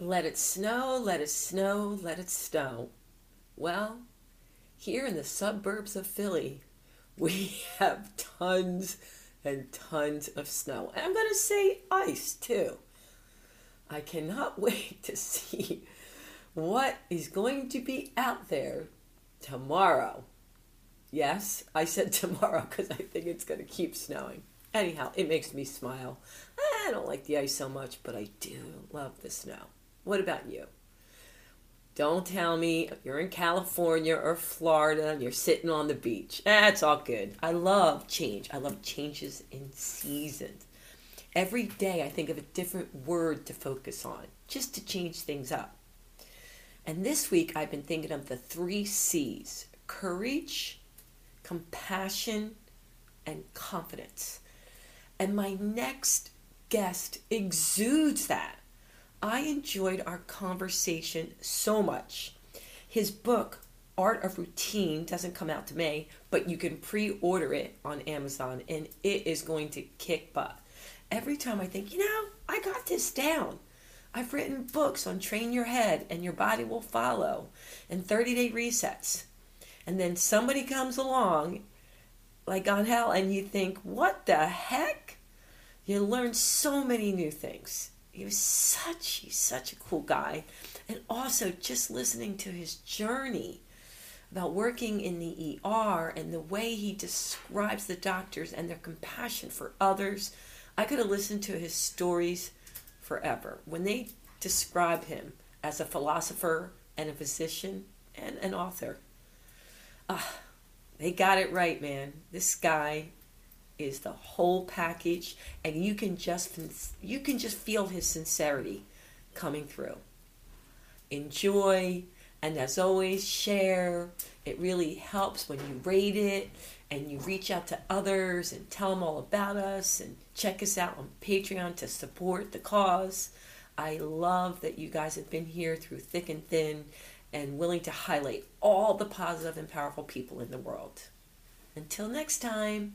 Let it snow, let it snow, let it snow. Well, here in the suburbs of Philly, we have tons and tons of snow. And I'm going to say ice too. I cannot wait to see what is going to be out there tomorrow. Yes, I said tomorrow because I think it's going to keep snowing. Anyhow, it makes me smile. I don't like the ice so much, but I do love the snow. What about you? Don't tell me you're in California or Florida and you're sitting on the beach. That's all good. I love change. I love changes in seasons. Every day I think of a different word to focus on just to change things up. And this week I've been thinking of the three C's courage, compassion, and confidence. And my next guest exudes that. I enjoyed our conversation so much. His book, Art of Routine, doesn't come out to May, but you can pre order it on Amazon and it is going to kick butt. Every time I think, you know, I got this down. I've written books on train your head and your body will follow and 30 day resets. And then somebody comes along, like Angel, and you think, what the heck? You learn so many new things he was such he's such a cool guy. And also just listening to his journey about working in the ER and the way he describes the doctors and their compassion for others I could have listened to his stories forever. When they describe him as a philosopher and a physician and an author ah they got it right man. This guy is the whole package and you can just you can just feel his sincerity coming through. Enjoy and as always share. It really helps when you rate it and you reach out to others and tell them all about us and check us out on patreon to support the cause. I love that you guys have been here through thick and thin and willing to highlight all the positive and powerful people in the world. Until next time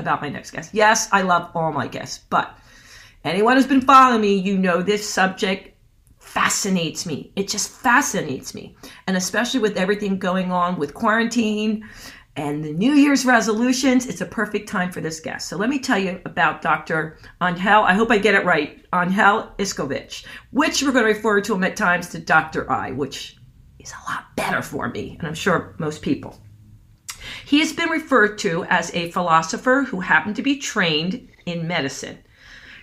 about my next guest. Yes, I love all my guests, but anyone who's been following me, you know this subject fascinates me. It just fascinates me. And especially with everything going on with quarantine and the New Year's resolutions, it's a perfect time for this guest. So let me tell you about Dr. Angel, I hope I get it right, Angel Iskovich, which we're going to refer to him at times to Dr. I, which is a lot better for me, and I'm sure most people. He has been referred to as a philosopher who happened to be trained in medicine.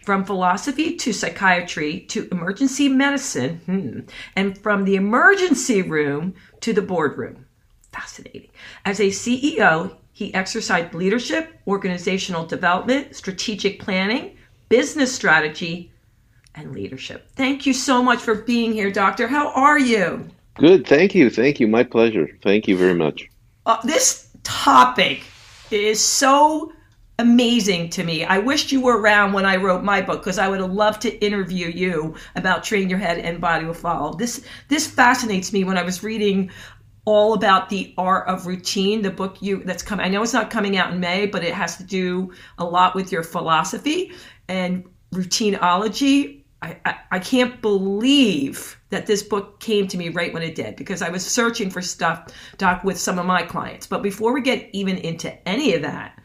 From philosophy to psychiatry to emergency medicine, hmm, and from the emergency room to the boardroom. Fascinating. As a CEO, he exercised leadership, organizational development, strategic planning, business strategy, and leadership. Thank you so much for being here, Doctor. How are you? Good. Thank you. Thank you. My pleasure. Thank you very much. Uh, this topic is so amazing to me. I wished you were around when I wrote my book because I would have loved to interview you about train your head and body will follow. This this fascinates me when I was reading all about the art of routine, the book you that's coming. I know it's not coming out in May, but it has to do a lot with your philosophy and routineology. I, I, I can't believe that this book came to me right when it did because I was searching for stuff, Doc, with some of my clients. But before we get even into any of that,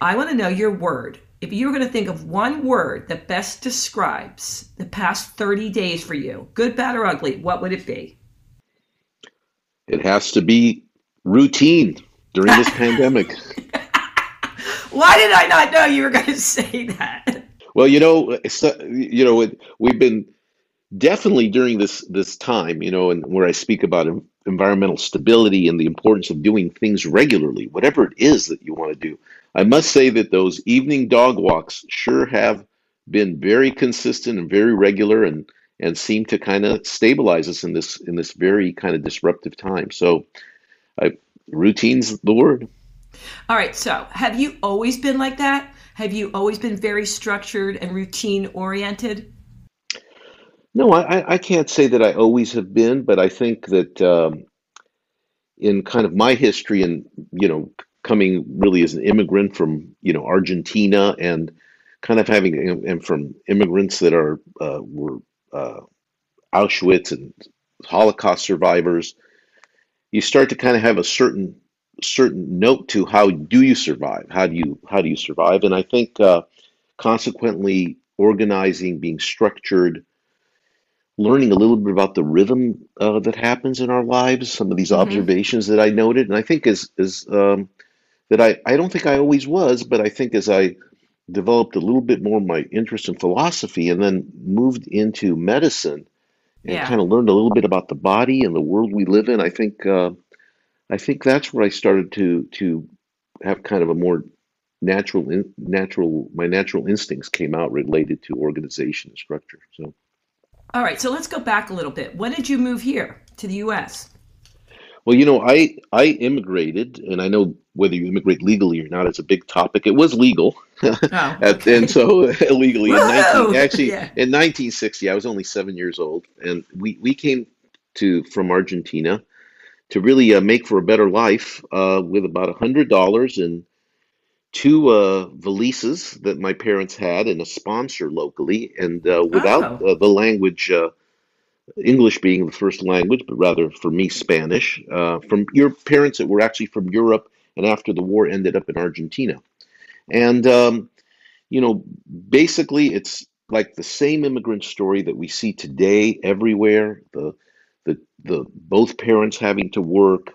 I want to know your word. If you were going to think of one word that best describes the past 30 days for you, good, bad, or ugly, what would it be? It has to be routine during this pandemic. Why did I not know you were going to say that? Well, you know, you know, we've been definitely during this this time, you know, and where I speak about en- environmental stability and the importance of doing things regularly, whatever it is that you want to do. I must say that those evening dog walks sure have been very consistent and very regular and and seem to kind of stabilize us in this in this very kind of disruptive time. So, I, routine's the word. All right. So, have you always been like that? Have you always been very structured and routine oriented? No, I, I can't say that I always have been, but I think that um, in kind of my history and, you know, coming really as an immigrant from, you know, Argentina and kind of having, and from immigrants that are, uh, were uh, Auschwitz and Holocaust survivors, you start to kind of have a certain certain note to how do you survive? How do you how do you survive? And I think uh, consequently organizing, being structured, learning a little bit about the rhythm uh, that happens in our lives, some of these Mm-hmm. observations that I noted, and I think is is um, that I I don't think I always was, but I think as I developed a little bit more my interest in philosophy and then moved into medicine and Yeah. kind of learned a little bit about the body and the world we live in, I think uh, I think that's where I started to to have kind of a more natural in, natural my natural instincts came out related to organization and structure. So. All right. So, let's go back a little bit. When did you move here to the US? Well, you know, I I immigrated, and I know whether you immigrate legally or not, is a big topic. It was legal, Oh, At- and so illegally in 19 actually Yeah. in 1960, I was only seven years old, and we we came to from Argentina to really uh, make for a better life uh, with about a hundred dollars and two uh, valises that my parents had and a sponsor locally, and uh, without Oh, uh, the language. Uh, English being the first language, but rather for me, Spanish, uh, from your parents that were actually from Europe and after the war ended up in Argentina. And, um, you know, basically it's like the same immigrant story that we see today everywhere. The, the, the both parents having to work,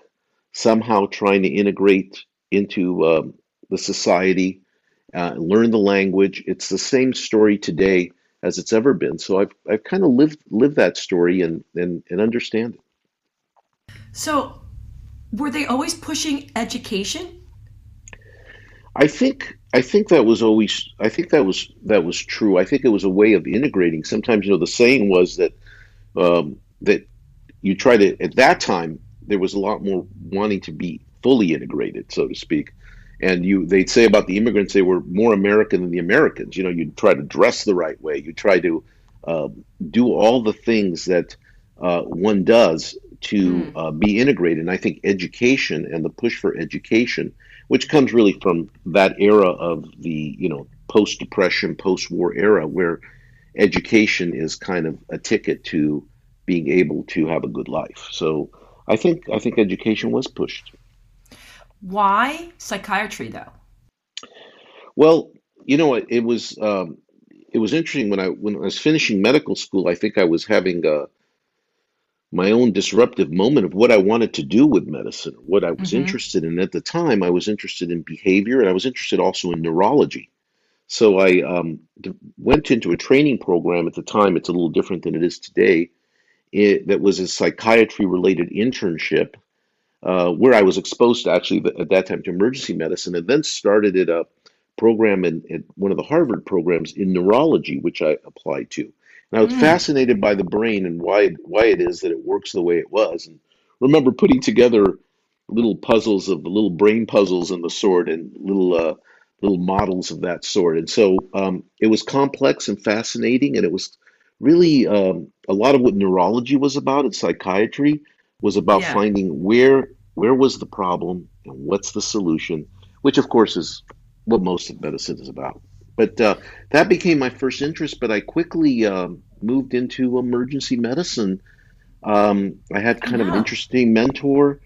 somehow trying to integrate into um, the society, uh, learn the language. It's the same story today as it's ever been. So I've I've kind of lived lived that story and and and understand it. so were they always pushing education? I think I think that was always I think that was that was true. I think it was a way of integrating. Sometimes you know the saying was that um, that you try to at that time there was a lot more wanting to be fully integrated, so to speak. And you they'd say about the immigrants they were more American than the Americans. You know, you'd try to dress the right way, you try to uh, do all the things that uh, one does to Mm, uh, be integrated. And I think education and the push for education, which comes really from that era of the you know post depression, post war era, where education is kind of a ticket to being able to have a good life. So I think I think education was pushed. why psychiatry, though? Well, you know, it, it was um, it was interesting when I when I was finishing medical school. I think I was having uh, my own disruptive moment of what I wanted to do with medicine, what I was hmm interested in. At the time, I was interested in behavior, and I was interested also in neurology. So I um, d- went into a training program at the time. It's a little different than it is today. It, that was a psychiatry related internship uh, where I was exposed to actually at that time to emergency medicine, and then started at a program in, in one of the Harvard programs in neurology, which I applied to. And I was Mm, fascinated by the brain and why why it is that it works the way it was. And remember putting together little puzzles of little brain puzzles and the sort and little uh, little models of that sort. And so um, it was complex and fascinating, and it was really um, a lot of what neurology was about and psychiatry was about yeah. finding where where was the problem and what's the solution, which of course is what most of medicine is about. But uh, that became my first interest. But I quickly um, moved into emergency medicine. Um, I had kind of an interesting mentor.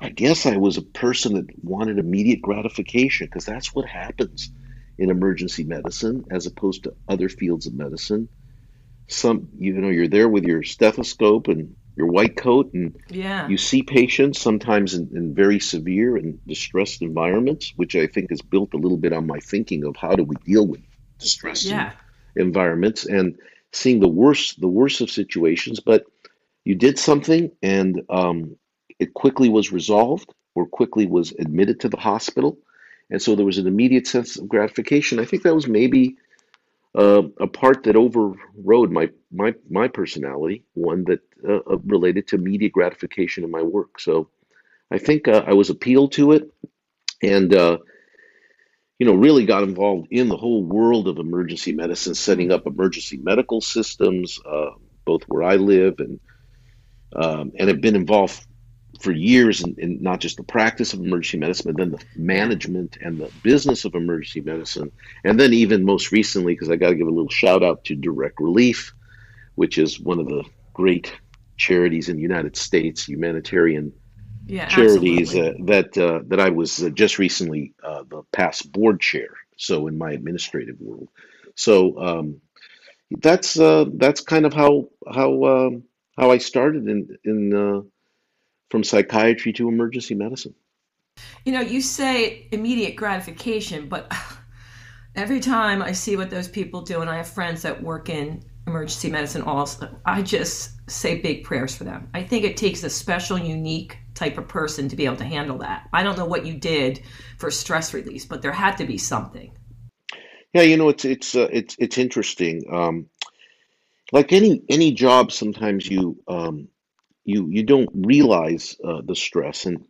I guess I was a person that wanted immediate gratification because that's what happens in emergency medicine as opposed to other fields of medicine. Some, you know, you're there with your stethoscope and your white coat, and Yeah. you see patients sometimes in, in very severe and distressed environments, which I think has built a little bit on my thinking of how do we deal with distressed Yeah. environments. And seeing the worst the worst of situations, but you did something and um, it quickly was resolved or quickly was admitted to the hospital. And so there was an immediate sense of gratification. I think that was maybe uh, a part that overrode my my my personality, one that uh, uh, related to media gratification in my work. So I think uh, I was appealed to it, and uh, you know really got involved in the whole world of emergency medicine, setting up emergency medical systems, uh, both where I live and um, and have been involved for years in, in, not just the practice of emergency medicine, but then the management and the business of emergency medicine. And then, even most recently, because I got to give a little shout out to Direct Relief, which is one of the great charities in the United States, humanitarian Yeah, charities uh, that uh, that I was uh, just recently uh, the past board chair. So in my administrative world, so um, that's uh, that's kind of how how um, how I started in in uh, from psychiatry to emergency medicine. You know, you say immediate gratification, but every time I see what those people do, and I have friends that work in emergency medicine also, I just say big prayers for them. I think it takes a special, unique type of person to be able to handle that. I don't know what you did for stress release, but there had to be something. Yeah, you know it's it's uh, it's it's interesting. Um, like any any job, sometimes you um, you you don't realize uh, the stress. And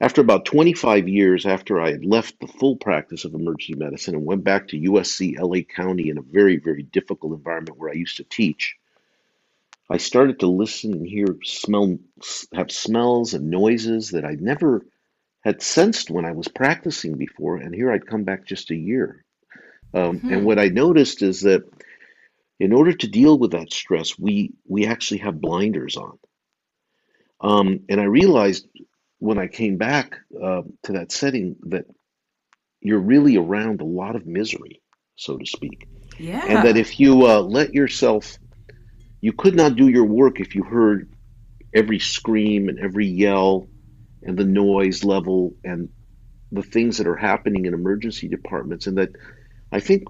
after about 25 years after I had left the full practice of emergency medicine and went back to USC LA County in a very very difficult environment where I used to teach, I started to listen and hear smell have smells and noises that I never had sensed when I was practicing before. And here I'd come back just a year. Um, and Hmm. what I noticed is that in order to deal with that stress, we we actually have blinders on. Um, and I realized when I came back uh, to that setting that you're really around a lot of misery, so to speak, and that if you uh, let yourself, you could not do your work if you heard every scream and every yell and the noise level and the things that are happening in emergency departments, and that I think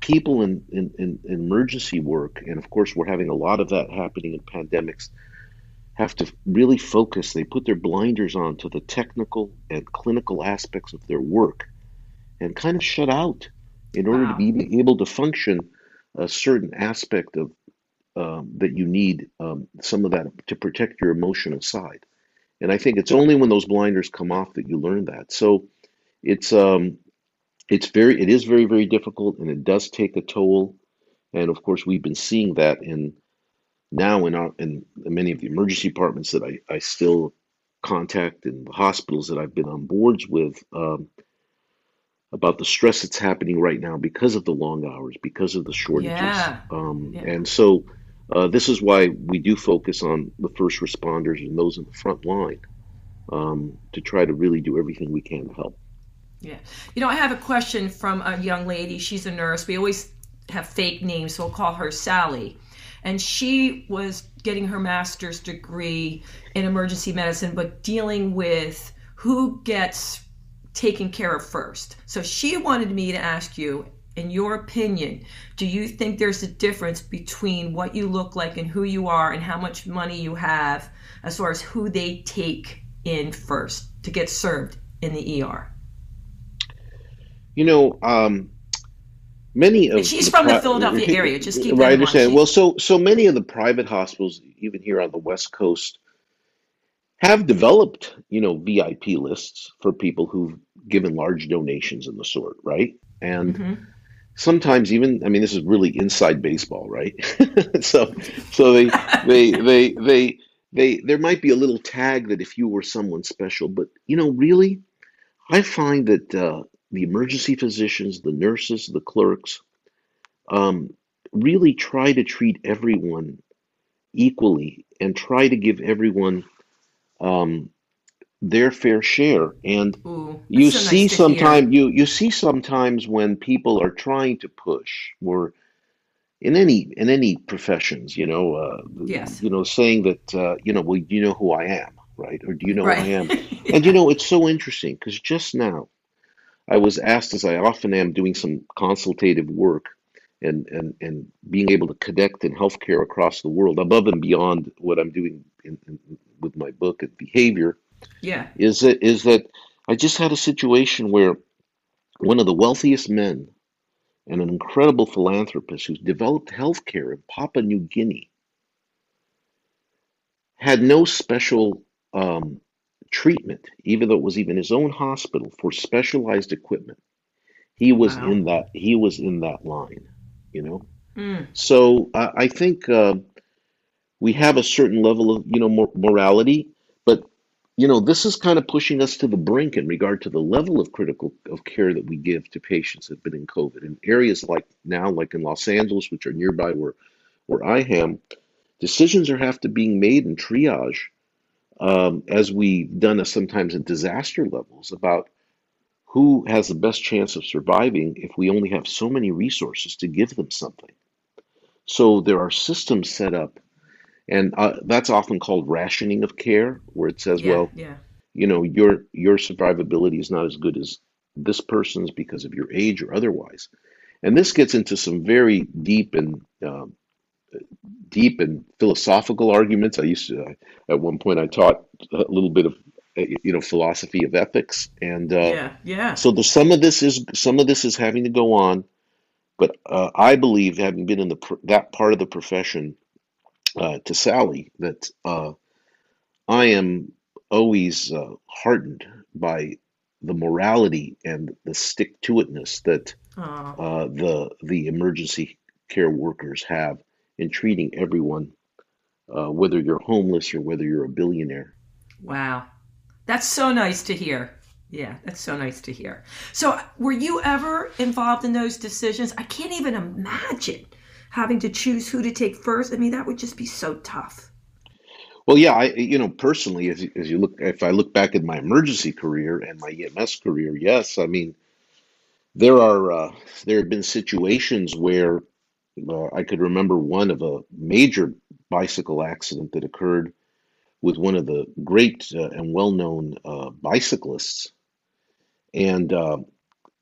people in, in, in emergency work, and of course, we're having a lot of that happening in pandemics, have to really focus. They put their blinders on to the technical and clinical aspects of their work and kind of shut out in order to be able to function a certain aspect of um, that you need um, some of that to protect your emotional side. And I think it's only when those blinders come off that you learn that. So it's um, it's very it is very very difficult and it does take a toll. And of course, we've been seeing that in now in our in many of the emergency departments that I, I still contact and the hospitals that I've been on boards with um, about the stress that's happening right now because of the long hours, because of the shortages. Yeah. Um, Yeah. and so uh, this is why we do focus on the first responders and those in the front line um, to try to really do everything we can to help. Yeah. You know, I have a question from a young lady. She's a nurse. We always have fake names, so we'll call her Sally. And she was getting her master's degree in emergency medicine, but dealing with who gets taken care of first. So she wanted me to ask you, in your opinion, do you think there's a difference between what you look like and who you are and how much money you have as far as who they take in first to get served in the ER? You know, um, many of she's the from the Philadelphia area. Just keep right, I mind. understand. Well, so so many of the private hospitals, even here on the West Coast, have developed, you know, VIP lists for people who've given large donations and the sort, right? And hmm sometimes even, I mean, this is really inside baseball, right? So, so they, they, they, they, they, there might be a little tag that if you were someone special, but you know, really, I find that uh, the emergency physicians, the nurses, the clerks, um, really try to treat everyone equally and try to give everyone um, their fair share. And Ooh, you so see to hear. sometime you you see sometimes when people are trying to push or in any in any professions, you know, uh, Yes. you know, saying that uh, you know, well, you know who I am, right? Or do you know who I Right. am? And you know, it's so interesting because just now I was asked, as I often am, doing some consultative work, and and and being able to connect in healthcare across the world, above and beyond what I'm doing in, in, with my book and behavior, Yeah. is that is that I just had a situation where one of the wealthiest men and an incredible philanthropist who's developed healthcare in Papua New Guinea had no special um, treatment, even though it was even his own hospital for specialized equipment. He was Wow. in that he was in that line, you know. Mm. So I, I think uh, we have a certain level of you know mor morality, but you know this is kind of pushing us to the brink in regard to the level of critical of care that we give to patients that have been in COVID in areas like now, like in Los Angeles, which are nearby where where I am. Decisions are have to being made in triage, um, as we've done uh, sometimes at disaster levels about who has the best chance of surviving if we only have so many resources to give them something. So there are systems set up, and uh, that's often called rationing of care, where it says, Yeah. well, Yeah. you know, your your survivability is not as good as this person's because of your age or otherwise. And this gets into some very deep and um, deep and philosophical arguments. I used to, at one point, I taught a little bit of, you know, philosophy of ethics, and uh, Yeah. Yeah. so there's some of this is some of this is having to go on. But uh, I believe, having been in the that part of the profession, uh, to Sally, that uh, I am always uh, heartened by the morality and the stick-to-itness that Oh, uh, the the emergency care workers have in treating everyone, uh, whether you're homeless or whether you're a billionaire. wow. That's so nice to hear. Yeah, that's so nice to hear. So, were you ever involved in those decisions? I can't even imagine having to choose who to take first. I mean, that would just be so tough. Well, yeah, I you know personally, as you, as you look, if I look back at my emergency career and my EMS career, yes, I mean there are uh, there have been situations where uh, I could remember one of a major bicycle accident that occurred with one of the great uh, and well-known uh, bicyclists, and uh,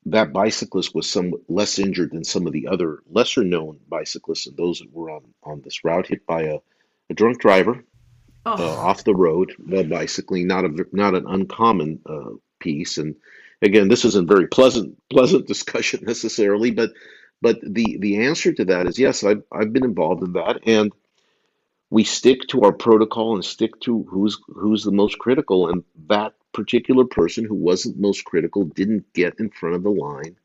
that bicyclist was somewhat less injured than some of the other lesser-known bicyclists and those that were on on this route, hit by a, a drunk driver uh, Oh, off the road while bicycling. Not a not an uncommon uh, piece. And again, this isn't very pleasant pleasant discussion necessarily, but but the the answer to that is yes. I've I've been involved in that, and we stick to our protocol and stick to who's who's the most critical. And that particular person who wasn't most critical didn't get in front of the line,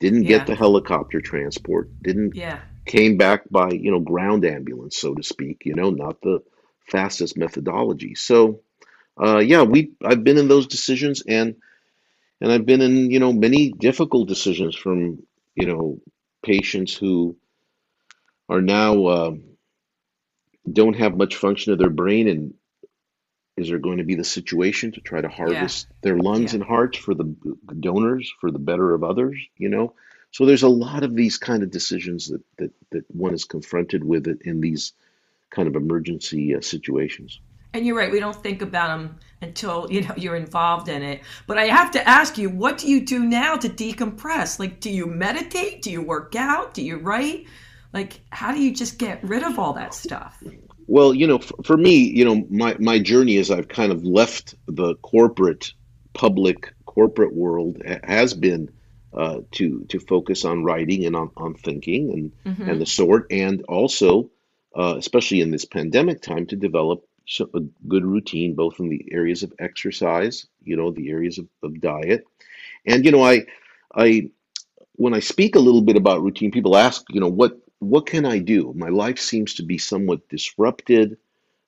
didn't get the helicopter transport, didn't Yeah. came back by you know ground ambulance, so to speak. You know, not the fastest methodology. So uh, yeah, we I've been in those decisions and and I've been in you know many difficult decisions from you know patients who are now um don't have much function of their brain and is there going to be the situation to try to Yeah. harvest their lungs Yeah. and hearts for the donors for the better of others you know so there's a lot of these kind of decisions that that, that one is confronted with in these kind of emergency uh, situations And you're right. We don't think about them until you know you're involved in it. But I have to ask you, what do you do now to decompress? Like, do you meditate? Do you work out? Do you write? Like, how do you just get rid of all that stuff? Well, you know, for, for me, you know, my my journey is I've kind of left the corporate, public corporate world has been uh, to to focus on writing and on, on thinking and and hmm the sort, and also, uh, especially in this pandemic time, to develop so- a good routine, both in the areas of exercise, you know, the areas of, of diet, and you know, I I when I speak a little bit about routine, people ask, you know, what what can I do? My life seems to be somewhat disrupted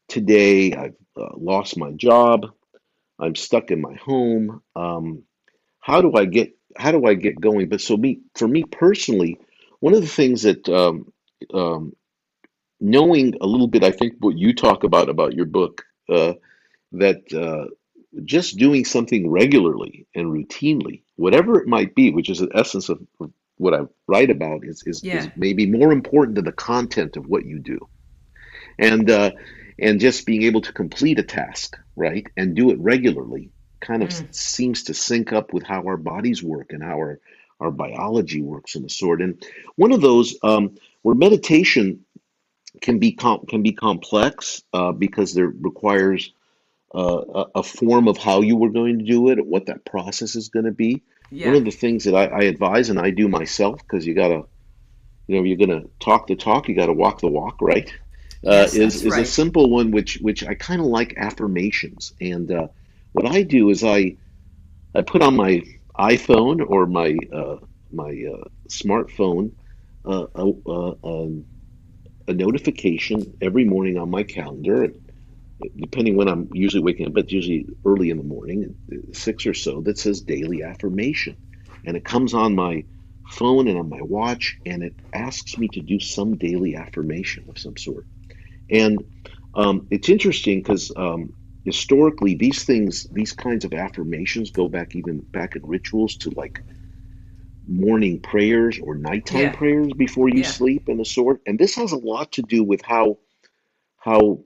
today. I've uh, lost my job. I'm stuck in my home. Um, how do I get how do I get going? But so me for me personally, one of the things that um, um, knowing a little bit, I think what you talk about about your book, uh, that uh, just doing something regularly and routinely, whatever it might be, which is the essence of, of what I write about, is, is is maybe more important than the content of what you do, and uh, and just being able to complete a task, right, and do it regularly, kind of Mm. seems to sync up with how our bodies work and how our our biology works in the sort. And one of those um, where meditation can be com- can be complex uh, because there requires uh, a, a form of how you were going to do it, what that process is going to be. One of the things that I, I advise and I do myself because you gotta, you know, you're gonna talk the talk, you gotta walk the walk, right? Uh, Yes, is is a simple one which which I kind of like affirmations. And uh, what I do is I I put on my iPhone or my uh, my uh, smartphone uh, a, a, a, a notification every morning on my calendar depending when I'm usually waking up, but usually early in the morning, six or so, that says daily affirmation. And it comes on my phone and on my watch, and it asks me to do some daily affirmation of some sort. And um, it's interesting because um, historically, these things, these kinds of affirmations go back even back in rituals to like morning prayers or nighttime Yeah. prayers before you Yeah. sleep and the sort. And this has a lot to do with how how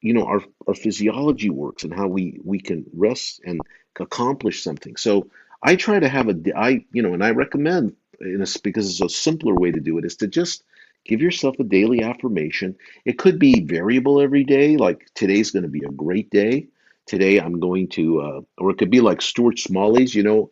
you know our our physiology works and how we we can rest and accomplish something. So I try to have a I you know and I recommend in a, because it's a simpler way to do it is to just give yourself a daily affirmation. It could be variable every day, like today's going to be a great day. Today I'm going to uh, or it could be like Stuart Smalley's, you know,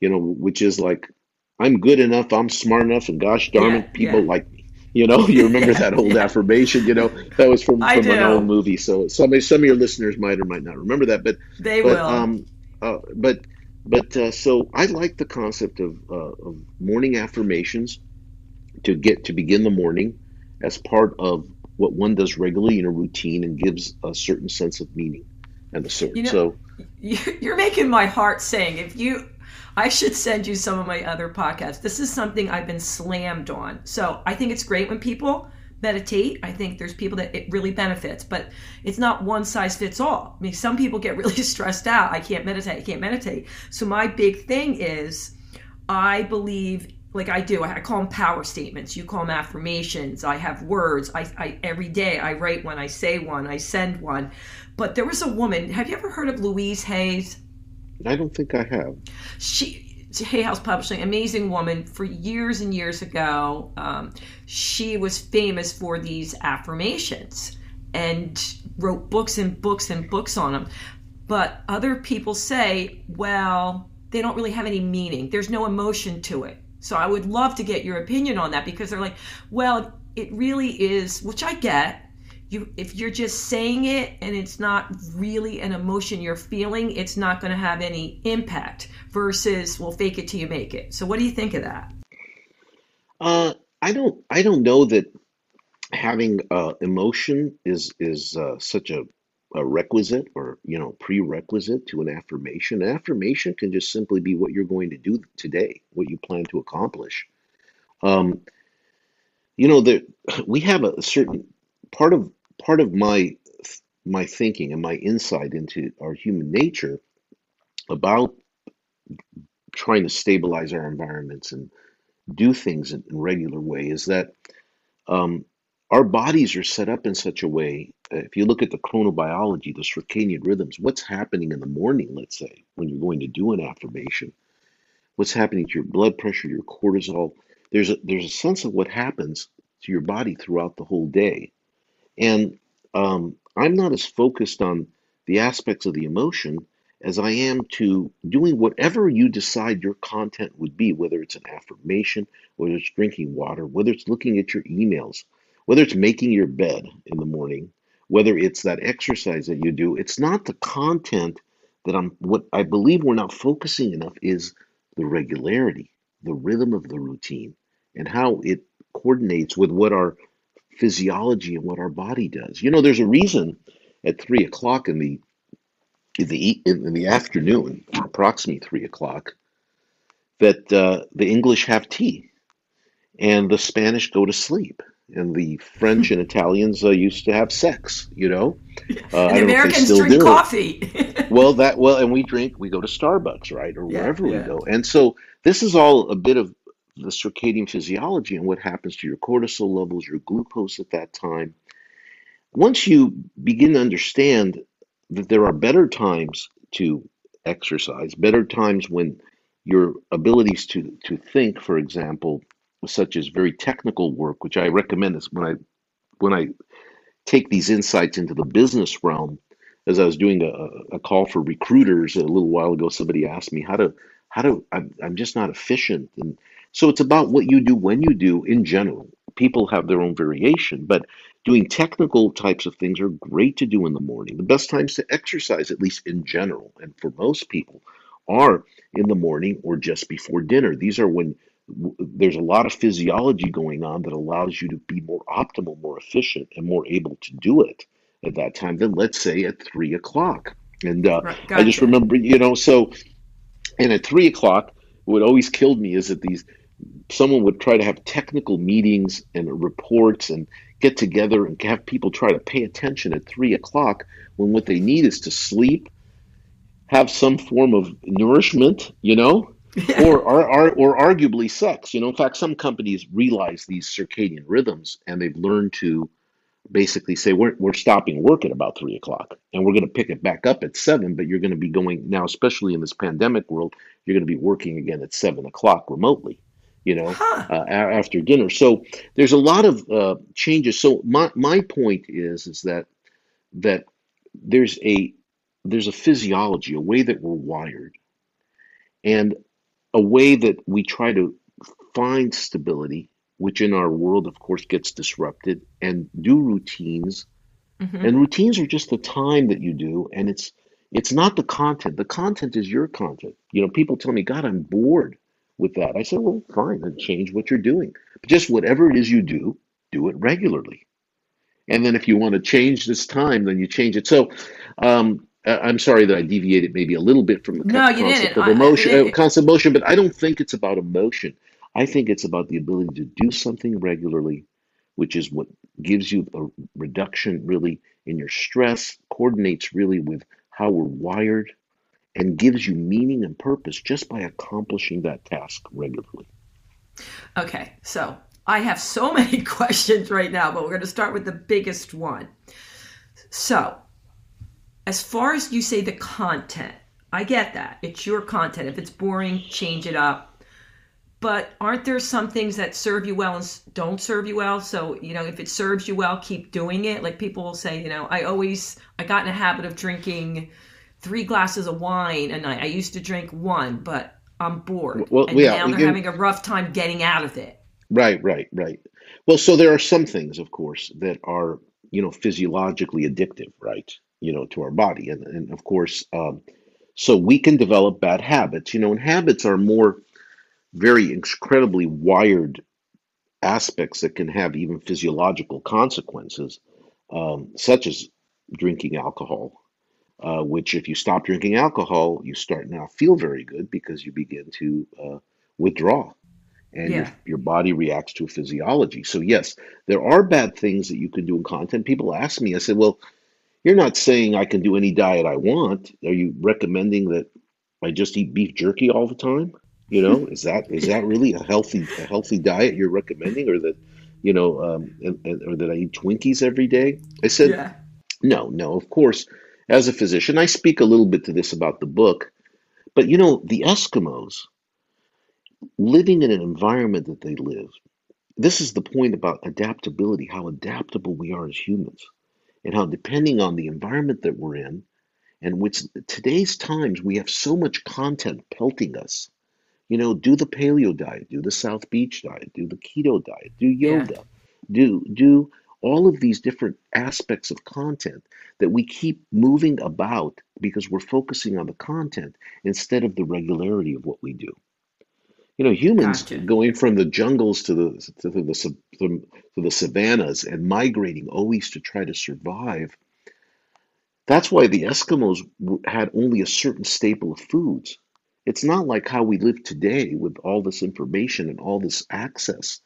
you know, which is like, I'm good enough, I'm smart enough, and gosh darn Yeah, it, people yeah. like me. You know, you remember that old yeah. affirmation, you know, that was from from an old movie. So some some of your listeners might or might not remember that, but They but will. um uh, but but uh, so I like the concept of uh, of morning affirmations to get to begin the morning as part of what one does regularly in a routine and gives a certain sense of meaning and the You know, So you're making my heart sing. If you, I should send you some of my other podcasts. This is something I've been slammed on. So I think it's great when people meditate. I think there's people that it really benefits, but it's not one size fits all. I mean, some people get really stressed out. I can't meditate. I can't meditate. So my big thing is I believe, like I do, I call them power statements. You call them affirmations. I have words. I, I every day I write one. I say one. I send one. But there was a woman. Have you ever heard of Louise Hayes? I don't think I have. She Hay House Publishing, amazing woman. For years and years ago, um, she was famous for these affirmations and wrote books and books and books on them. But other people say, well, they don't really have any meaning. There's no emotion to it. So I would love to get your opinion on that because they're like, well, it really is, which I get. You, if you're just saying it and it's not really an emotion you're feeling, it's not going to have any impact. Versus, well, fake it till you make it. So, what do you think of that? Uh, I don't I don't know that having uh, emotion is is uh, such a, a requisite or you know prerequisite to an affirmation. An affirmation can just simply be what you're going to do today, what you plan to accomplish. Um, you know that we have a certain part of part of my my thinking and my insight into our human nature about trying to stabilize our environments and do things in, in regular way is that um, our bodies are set up in such a way. uh, If you look at the chronobiology, the circadian rhythms, what's happening in the morning, let's say, when you're going to do an affirmation, what's happening to your blood pressure, your cortisol. There's a, there's a sense of what happens to your body throughout the whole day. And um, I'm not as focused on the aspects of the emotion as I am to doing whatever you decide your content would be, whether it's an affirmation, whether it's drinking water, whether it's looking at your emails, whether it's making your bed in the morning, whether it's that exercise that you do. It's not the content that I'm, what I believe we're not focusing enough is the regularity, the rhythm of the routine, and how it coordinates with what our physiology and what our body does. You know, there's a reason at three o'clock in the in the in, the afternoon, approximately three o'clock, that uh, the English have tea and the Spanish go to sleep, and the French and Italians uh, used to have sex. You know, uh, And I don't know if they Americans still drink do coffee. Well, that well, and we drink, we go to Starbucks, right, or yeah, wherever we yeah. go, and so this is all a bit of the circadian physiology and what happens to your cortisol levels, your glucose at that time once you begin to understand that there are better times to exercise, better times when your abilities to to think, for example, such as very technical work, which I recommend is when I when I take these insights into the business realm. As I was doing a, a call for recruiters a little while ago, somebody asked me how to how to I'm, I'm just not efficient, and so it's about what you do when you do in general. People have their own variation, but doing technical types of things are great to do in the morning. The best times to exercise, at least in general, and for most people, are in the morning or just before dinner. These are when there's a lot of physiology going on that allows you to be more optimal, more efficient, and more able to do it at that time than let's say at three o'clock. And uh, gotcha. I just remember, you know, so and at three o'clock, what always killed me is that these someone would try to have technical meetings and reports and get together and have people try to pay attention at three o'clock when what they need is to sleep, have some form of nourishment, you know, or, or, or, or arguably sex. You know, in fact, some companies realize these circadian rhythms and they've learned to basically say we're, we're stopping work at about three o'clock and we're going to pick it back up at seven but you're going to be going now especially in this pandemic world you're going to be working again at seven o'clock remotely you know huh. uh, after dinner so there's a lot of uh, changes so my, my point is is that that there's a there's a physiology a way that we're wired and a way that we try to find stability, which in our world, of course, gets disrupted, and do routines. Mm-hmm. And routines are just the time that you do, and it's it's not the content. The content is your content. You know, people tell me, God, I'm bored with that. I said, well, fine, then change what you're doing. But just whatever it is you do, do it regularly. And then if you want to change this time, then you change it. So um, I'm sorry that I deviated maybe a little bit from the no, concept of emotion, I, I, uh, concept of emotion, but I don't think it's about emotion. I think it's about the ability to do something regularly, which is what gives you a reduction really in your stress, coordinates really with how we're wired, and gives you meaning and purpose just by accomplishing that task regularly. Okay, so I have so many questions right now, but we're going to start with the biggest one. So, as far as you say the content, I get that. It's your content. If it's boring, change it up. But aren't there some things that serve you well and don't serve you well? So, you know, if it serves you well, keep doing it. Like people will say, you know, I always, I got in a habit of drinking three glasses of wine a night. I used to drink one, but I'm bored. Well, and yeah, now they're having a rough time getting out of it. Right, right, right. Well, so there are some things, of course, that are, you know, physiologically addictive, right? you know, to our body. And, and of course, um, so we can develop bad habits, you know, and habits are more very incredibly wired aspects that can have even physiological consequences, um, such as drinking alcohol. Uh, which, if you stop drinking alcohol, you start now feel very good because you begin to uh, withdraw and yeah. your, your body reacts to a physiology. So, yes, there are bad things that you can do in content. People ask me, I said, well, you're not saying I can do any diet I want. Are you recommending that I just eat beef jerky all the time? You know, is that is that really a healthy a healthy diet you're recommending, or that you know, um, and, and, or that I eat Twinkies every day? I said, yeah. no, no. Of course, as a physician, I speak a little bit to this about the book, but you know, the Eskimos living in an environment that they live. This is the point about adaptability, how adaptable we are as humans and how depending on the environment that we're in and which today's times we have so much content pelting us you know do the paleo diet do the south beach diet do the keto diet do yoga yeah. do do all of these different aspects of content that we keep moving about because we're focusing on the content instead of the regularity of what we do you know, humans gotcha. going from the jungles to the to the, to the savannas and migrating always to try to survive. That's why the Eskimos had only a certain staple of foods. It's not like how we live today with all this information and all this access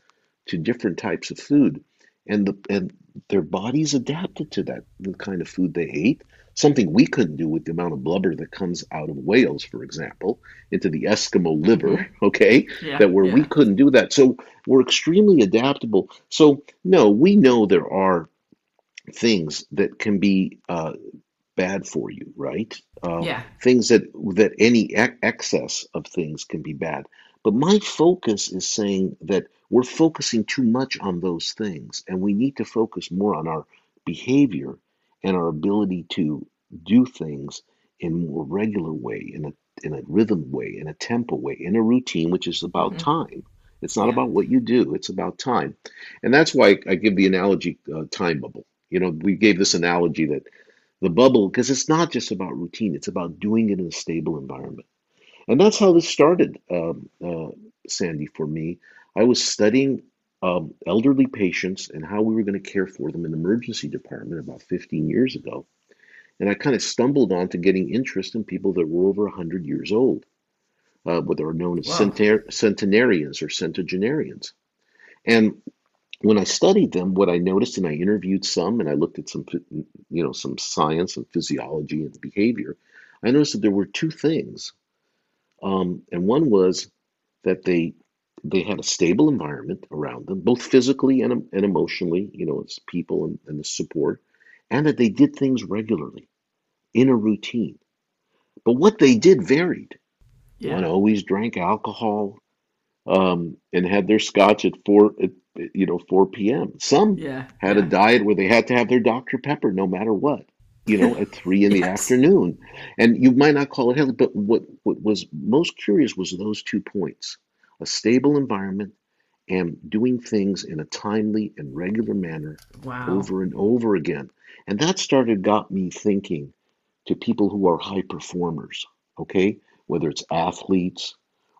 to different types of food, and the and their bodies adapted to that the kind of food they ate something we couldn't do with the amount of blubber that comes out of whales, for example, into the Eskimo liver, mm-hmm. okay? Yeah, that where yeah. we couldn't do that. So we're extremely adaptable. So, no, we know there are things that can be uh, bad for you, right? Uh, Yeah. things that that any ex- excess of things can be bad. But my focus is saying that we're focusing too much on those things, and we need to focus more on our behavior and our ability to do things in a more regular way, in a in a rhythm way, in a tempo way, in a routine, which is about hmm time. It's not Yeah. about what you do; it's about time, and that's why I give the analogy uh, time bubble. You know, we gave this analogy that the bubble, because it's not just about routine; it's about doing it in a stable environment. And that's how this started, um, uh, Sandy, for me. I was studying um, elderly patients and how we were going to care for them in the emergency department about 15 years ago. And I kind of stumbled onto getting interest in people that were over 100 years old, uh, what are known as Wow. centenarians or centenarians. And when I studied them, what I noticed, and I interviewed some, and I looked at some, you know, some science and physiology and behavior, I noticed that there were two things um, and one was that they they had a stable environment around them, both physically and, and emotionally, you know, as people and, and the support, and that they did things regularly in a routine. But what they did varied. One Yeah. always drank alcohol um, and had their scotch at four, at, you know, 4 p.m. Some Yeah. had a diet where they had to have their Dr. Pepper no matter what, you know, at three in the Yes. afternoon. And you might not call it healthy, but what, what was most curious was those two points, a stable environment and doing things in a timely and regular manner Wow. over and over again. And that started got me thinking to people who are high performers, okay? Whether it's athletes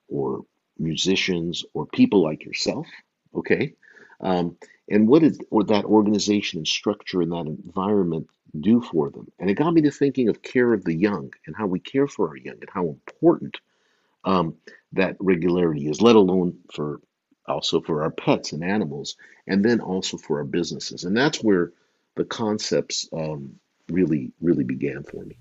or musicians or people like yourself, okay? Um, and what did or that organization and structure and that environment do for them? And it got me to thinking of care of the young and how we care for our young and how important um, that regularity is, let alone for also for our pets and animals, and then also for our businesses. And that's where the concepts um, really, really began for me.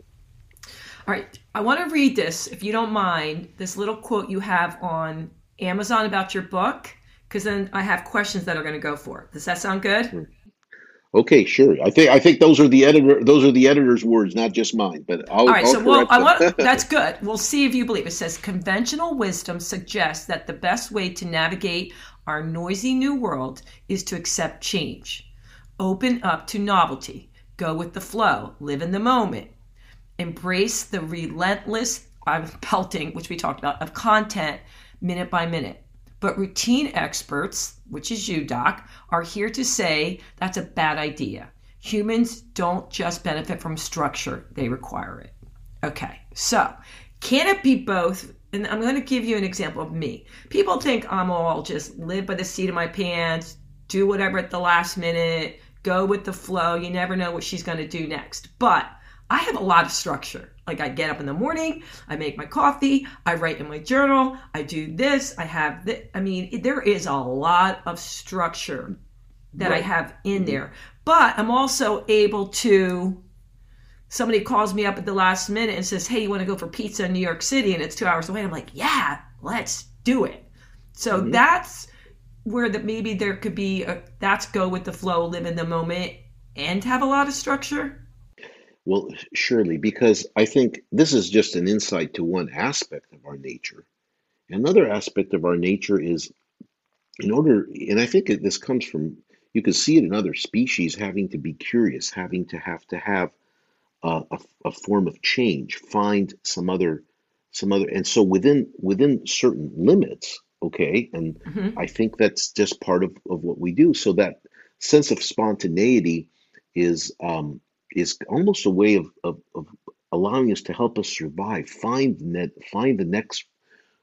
All right. I want to read this, if you don't mind, this little quote you have on Amazon about your book, because then I have questions that are going to go for. it. Does that sound good? Okay, sure. I think I think those are the editor those are the editor's words, not just mine. But I'll All right, I'll so well, I want that's good. We'll see if you believe. It says conventional wisdom suggests that the best way to navigate our noisy new world is to accept change, open up to novelty, go with the flow, live in the moment, embrace the relentless uh, pelting, which we talked about, of content minute by minute. But routine experts, which is you, Doc, are here to say that's a bad idea. Humans don't just benefit from structure, they require it. Okay, so can it be both? And I'm going to give you an example of me. People think I'm all just live by the seat of my pants, do whatever at the last minute, go with the flow. You never know what she's going to do next. But I have a lot of structure. Like I get up in the morning, I make my coffee, I write in my journal, I do this, I have this. I mean, there is a lot of structure that I have in there. But I'm also able to somebody calls me up at the last minute and says, "Hey, you want to go for pizza in New York City?" and it's 2 hours away. I'm like, "Yeah, let's do it." So Mhm. that's where that maybe there could be a, that's go with the flow, live in the moment and have a lot of structure. Well, surely, because I think this is just an insight to one aspect of our nature. Another aspect of our nature is in order, and I think this comes from, you can see it in other species having to be curious, having to have to have uh, a, a form of change, find some other, some other, and so within within certain limits, okay, and hmm I think that's just part of, of what we do. So that sense of spontaneity is um, is almost a way of, of, of allowing us to help us survive, find net, find the next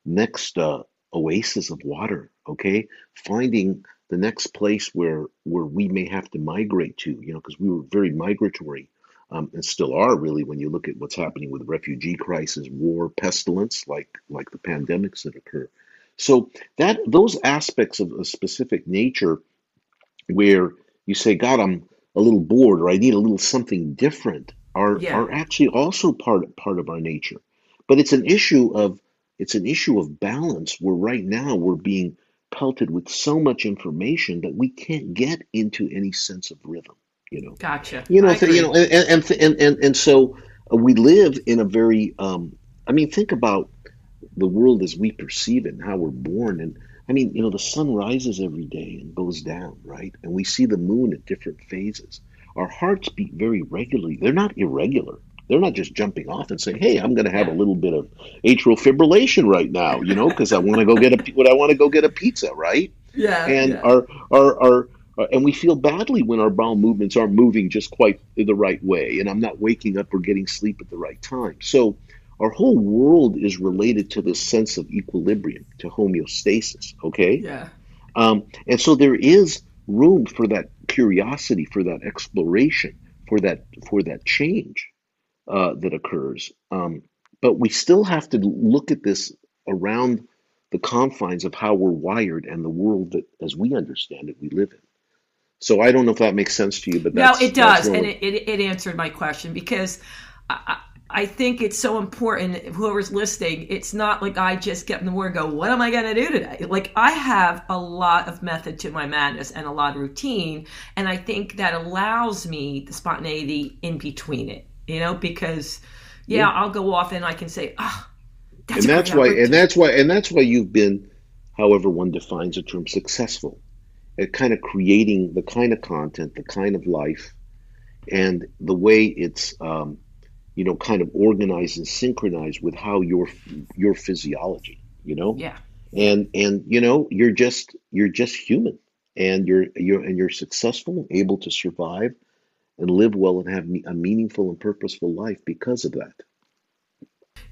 next uh, oasis of water, okay? Finding the next place where where we may have to migrate to, you know, because we were very migratory um, and still are really when you look at what's happening with refugee crisis, war, pestilence, like like the pandemics that occur. So that those aspects of a specific nature where you say, God, I'm a little bored or I need a little something different are Yeah. are actually also part part of our nature. But it's an issue of it's an issue of balance where right now we're being pelted with so much information that we can't get into any sense of rhythm. You know, Gotcha. you know, th- you know, and and and and, and so uh, we live in a very. Um, I mean, think about the world as we perceive it and how we're born. And I mean, you know, the sun rises every day and goes down, right? And we see the moon at different phases. Our hearts beat very regularly. They're not irregular. They're not just jumping off and saying, "Hey, I'm going to have a little bit of atrial fibrillation right now," you know, because I want to go get a what I want to go get a pizza, right? Yeah, and yeah. our our our uh, and we feel badly when our bowel movements aren't moving just quite the right way and i'm not waking up or getting sleep at the right time so our whole world is related to this sense of equilibrium to homeostasis okay Yeah. um, and so there is room for that curiosity for that exploration for that for that change uh, that occurs. Um, but we still have to look at this around the confines of how we're wired and the world that, as we understand it, we live in. So I don't know if that makes sense to you, but No, it does, and it, it, it answered my question because I, I think it's so important. Whoever's listening, it's not like I just get in the word and go, "What am I going to do today?" Like I have a lot of method to my madness and a lot of routine, and I think that allows me the spontaneity in between it. You know, because yeah, yeah. I'll go off and I can say, "Ah, and that's a great that's why and that's why and that's why you've been, however one defines the term, successful at kind of creating the kind of content, the kind of life, and the way it's um, you know kind of organize and synchronize with how your your physiology, you know, Yeah, and and you know you're just you're just human, and you're you're and you're successful, and able to survive and live well and have a meaningful and purposeful life because of that.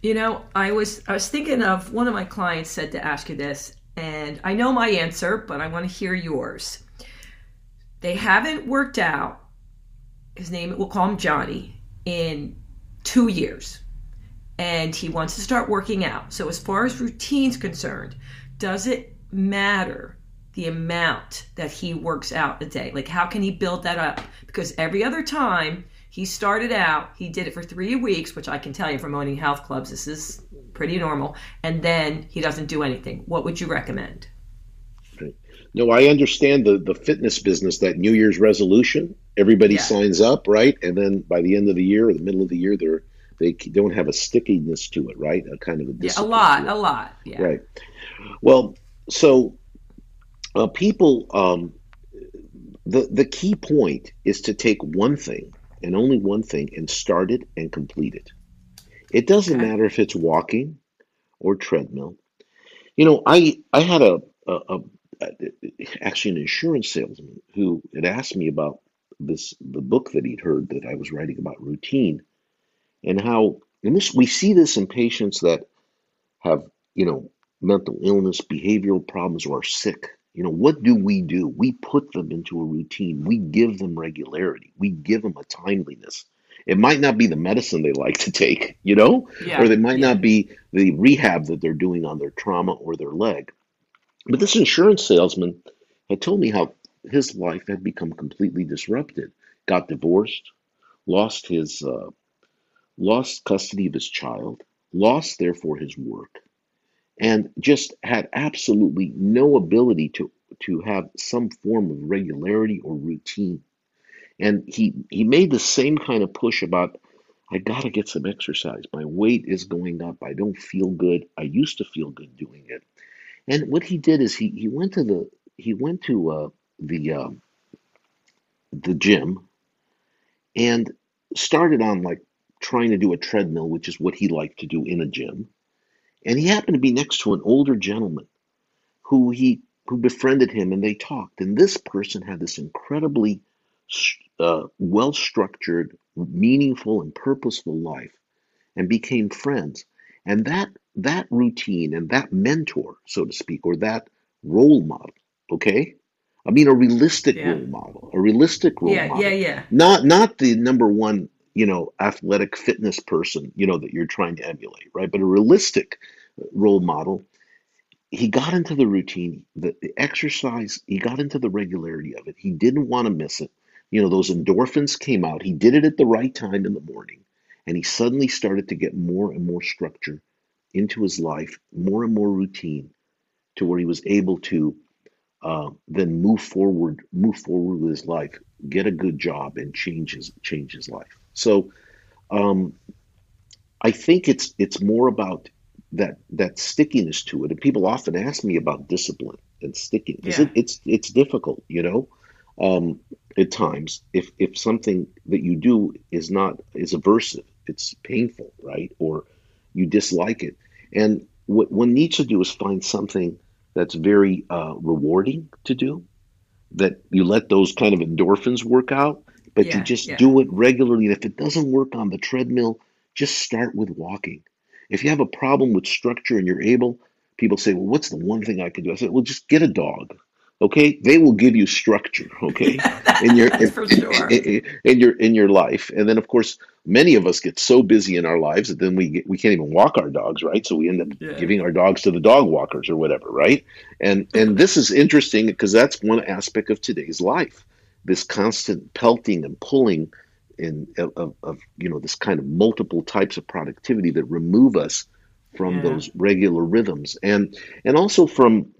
you know, I was I was thinking of one of my clients said to ask you this, and I know my answer, but I want to hear yours. They haven't worked out. His name, we'll call him Johnny, in two years, and he wants to start working out. So, as far as routine's concerned, does it matter the amount that he works out a day? Like, how can he build that up? Because every other time he started out, he did it for three weeks, which I can tell you from owning health clubs, this is pretty normal, and then he doesn't do anything. What would you recommend? No, I understand the the fitness business, that New Year's resolution. Everybody Yeah, signs up, right? And then by the end of the year or the middle of the year, they're they don't have a stickiness to it, right? A kind of a yeah, a lot, a lot, yeah, right? Well, so uh, people, um, the the key point is to take one thing and only one thing and start it and complete it. It doesn't okay, matter if it's walking or treadmill. You know, I I had a, a, a actually an insurance salesman who had asked me about this the book that he'd heard that I was writing about routine and how and this we see this in patients that have you know mental illness, behavioral problems, or are sick. You know, what do we do? We put them into a routine. We give them regularity. We give them a timeliness. It might not be the medicine they like to take, you know, or yeah, they might yeah, not be the rehab that they're doing on their trauma or their leg. But this insurance salesman had told me how his life had become completely disrupted. Got divorced, lost his uh, lost custody of his child, lost therefore his work, and just had absolutely no ability to to have some form of regularity or routine. And he he made the same kind of push about I got to get some exercise. My weight is going up. I don't feel good. I used to feel good doing it. And what he did is he he went to the he went to uh, the uh, the gym and started on like trying to do a treadmill, which is what he liked to do in a gym. And he happened to be next to an older gentleman who he who befriended him, and they talked. And this person had this incredibly uh, well structured, meaningful, and purposeful life, and became friends. And that that routine and that mentor, so to speak, or that role model, okay? I mean, a realistic yeah, role model, a realistic role model. yeah, yeah, yeah. not not the number one, you know, athletic fitness person, you know, that you're trying to emulate, right? But a realistic role model. He got into the routine, the, the exercise. He got into the regularity of it. He didn't want to miss it. You know, those endorphins came out. He did it at the right time in the morning, and he suddenly started to get more and more structure into his life, more and more routine, to where he was able to uh, then move forward, move forward with his life, get a good job, and change his change his life. So um, I think it's it's more about that that stickiness to it. And people often ask me about discipline and sticking Yeah. it, it's it's difficult, you know, um, at times. If if something that you do is not is aversive, it's painful, right? Or you dislike it. And what one needs to do is find something that's very uh, rewarding to do that you let those kind of endorphins work out, but you just yeah. do it regularly. And if it doesn't work on the treadmill, just start with walking. If you have a problem with structure and you're able, people say, Well, what's the one thing I could do? I said, Well, just get a dog. Okay, they will give you structure. Okay, in your in, sure. in, in your in your life, and then of course many of us get so busy in our lives that then we get, we can't even walk our dogs, right? So we end up Yeah. giving our dogs to the dog walkers or whatever, right? And and this is interesting because that's one aspect of today's life. This constant pelting and pulling in of, of, of you know this kind of multiple types of productivity that remove us from Yeah. those regular rhythms and and also from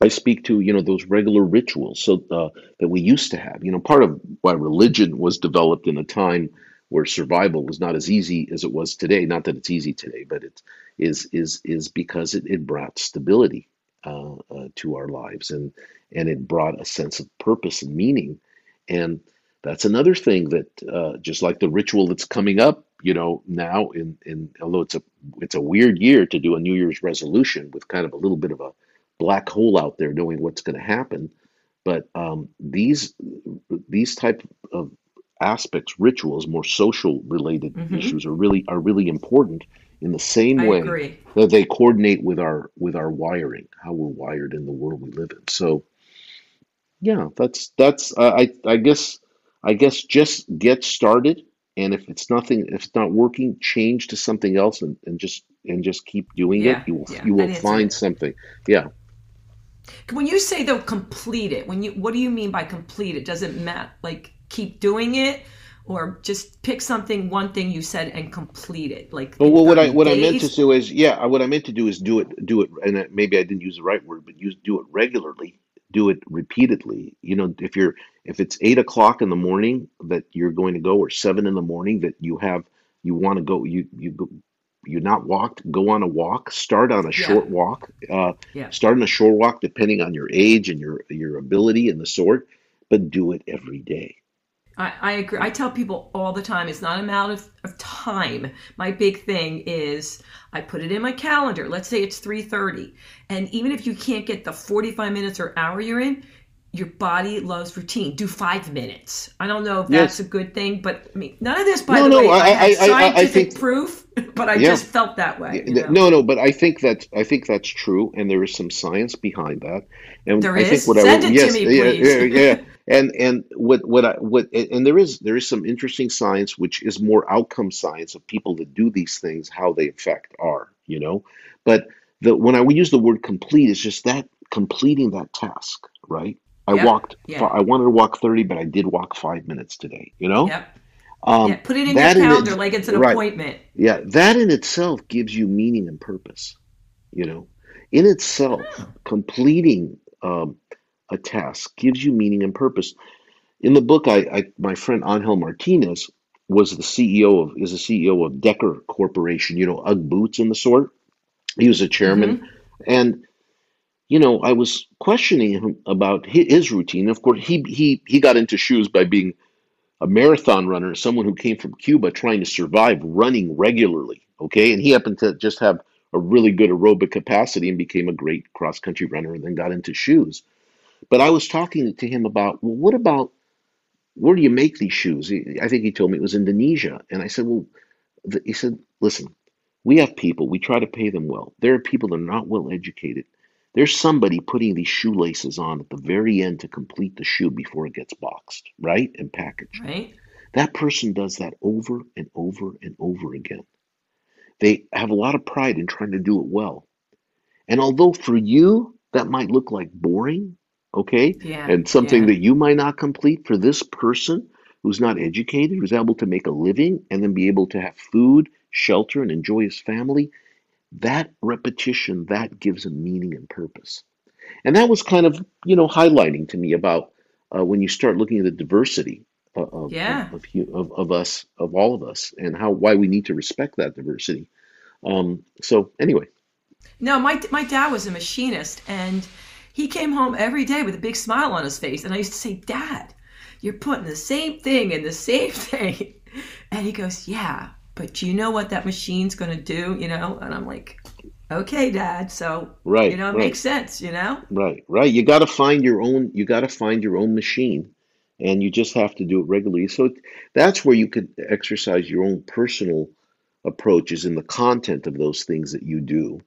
I speak to you know those regular rituals so uh, that we used to have. You know, part of why religion was developed in a time where survival was not as easy as it was today. Not that it's easy today, but it is is is because it, it brought stability uh, uh, to our lives and and it brought a sense of purpose and meaning. And that's another thing that uh, just like the ritual that's coming up, you know, now in in although it's a it's a weird year to do a New Year's resolution with kind of a little bit of a black hole out there knowing what's going to happen. But um, these these type of aspects rituals more social related hmm issues are really are really important in the same I way agree. that they coordinate with our with our wiring how we're wired in the world we live in. So yeah that's that's uh, i i guess i guess just get started and if it's nothing if it's not working change to something else and, and just and just keep doing it. You will yeah, you will find it. something. Yeah When you say though complete it, when you what do you mean by complete it? Does it matter like keep doing it or just pick something one thing you said and complete it like Well, well, what I 30 what I meant to days? do is, yeah, uh, what I meant to do is do it, do it, and uh, maybe I didn't use the right word, but use do it regularly, do it repeatedly. You know, if you're if it's eight o'clock in the morning that you're going to go, or seven in the morning that you have you want to go, you you go, you're not walked, go on a walk. Start on a Yeah. short walk. Uh, Yeah. start on a short walk, depending on your age and your your ability and the sort, but do it every day. I, I agree. I tell people all the time it's not a matter of, of time. My big thing is I put it in my calendar. Let's say it's 3:30. And even if you can't get the 45 minutes or hour you're in, your body loves routine. Do five minutes. I don't know if that's Yes. a good thing, but I mean none of this by No, the no, way, I, I had I I, I I think. proof, but I Yeah. just felt that way, you know. No, no, but I think that I think that's true, and there is some science behind that. And There I think what I Send would, it to me, yeah, please. yeah, yeah. And and what what I what and there is there is some interesting science which is more outcome science of people that do these things, how they affect are, you know. But the when I would use the word complete, it's just that completing that task, right? I Yep. walked. Yeah. I wanted to walk thirty, but I did walk five minutes today. You know, Yep. um, Yeah, put it in your that in calendar it, like it's an right? appointment. Yeah, that in itself gives you meaning and purpose. You know, in itself, completing um, a task gives you meaning and purpose. In the book, I, I my friend Angel Martinez was the CEO of is the CEO of Decker Corporation. You know, UGG boots and the sort. He was a chairman, Mhm. and you know, I was questioning him about his routine. Of course, he he he got into shoes by being a marathon runner, someone who came from Cuba trying to survive running regularly. Okay. And he happened to just have a really good aerobic capacity and became a great cross country runner and then got into shoes. But I was talking to him about, well, what about where do you make these shoes? I think he told me it was Indonesia. And I said, well, he said, listen, we have people, we try to pay them well. There are people that are not well educated. There's somebody putting these shoelaces on at the very end to complete the shoe before it gets boxed, right? And packaged. Right? That person does that over and over and over again. They have a lot of pride in trying to do it well. And although for you that might look like boring, okay, Yeah. and something Yeah. that you might not complete, for this person who's not educated, who's able to make a living and then be able to have food, shelter, and enjoy his family, that repetition, that gives a meaning and purpose. and that was kind of you know highlighting to me about uh, when you start looking at the diversity of of, Yeah. of, of of us of all of us and how why we need to respect that diversity. Um, so anyway, No, my my dad was a machinist, and he came home every day with a big smile on his face. And I used to say, "Dad, you're putting the same thing in the same thing," and he goes, "Yeah, but do you know what that machine's going to do?" You know, and I'm like, "Okay, Dad." So right, you know, it right. makes sense. You know. Right, right. You got to find your own, you got to find your own machine, and you just have to do it regularly. So that's where you could exercise your own personal approaches in the content of those things that you do,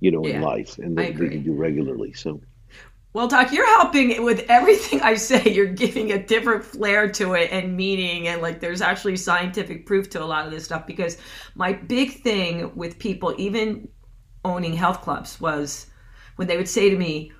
you know, in life and that, that you do regularly. So, Well, Doc, you're helping with everything I say. You're giving a different flair to it and meaning, and like there's actually scientific proof to a lot of this stuff. Because my big thing with people, even owning health clubs, was when they would say to me,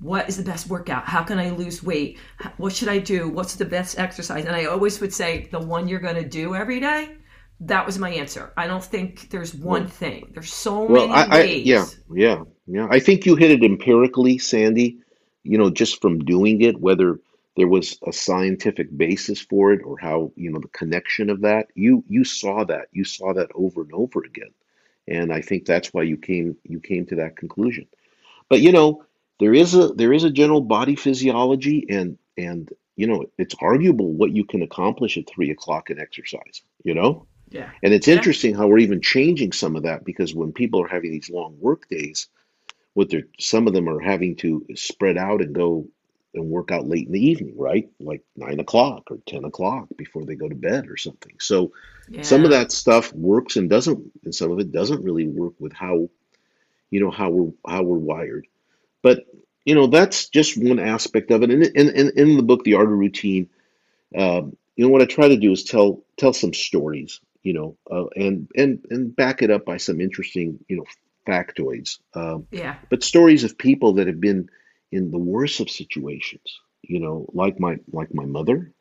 What is the best workout? How can I lose weight? What should I do? What's the best exercise? And I always would say, The one you're going to do every day. That was my answer. I don't think there's one well, thing, there's so well, many I, I, yeah, yeah, yeah. I think you hit it empirically, Sandy, you know, just from doing it, whether there was a scientific basis for it or how, you know, the connection of that, you you saw that. You saw that over and over again. And I think that's why you came you came to that conclusion. But you know, there is a there is a general body physiology and and you know, it's arguable what you can accomplish at three o'clock in exercise, you know? Yeah. And it's Yeah. interesting how we're even changing some of that because when people are having these long work days, what they're some of them are having to spread out and go and work out late in the evening, right? Like nine o'clock or ten o'clock before they go to bed or something. So some of that stuff works and doesn't, and some of it doesn't really work with how you know how we're how we're wired. But you know that's just one aspect of it. And in in, in the book, The Art of Routine, um, you know what I try to do is tell tell some stories, you know, uh, and and and back it up by some interesting, you know, factoids. Um, Yeah. but stories of people that have been in the worst of situations, you know, like my like my mother,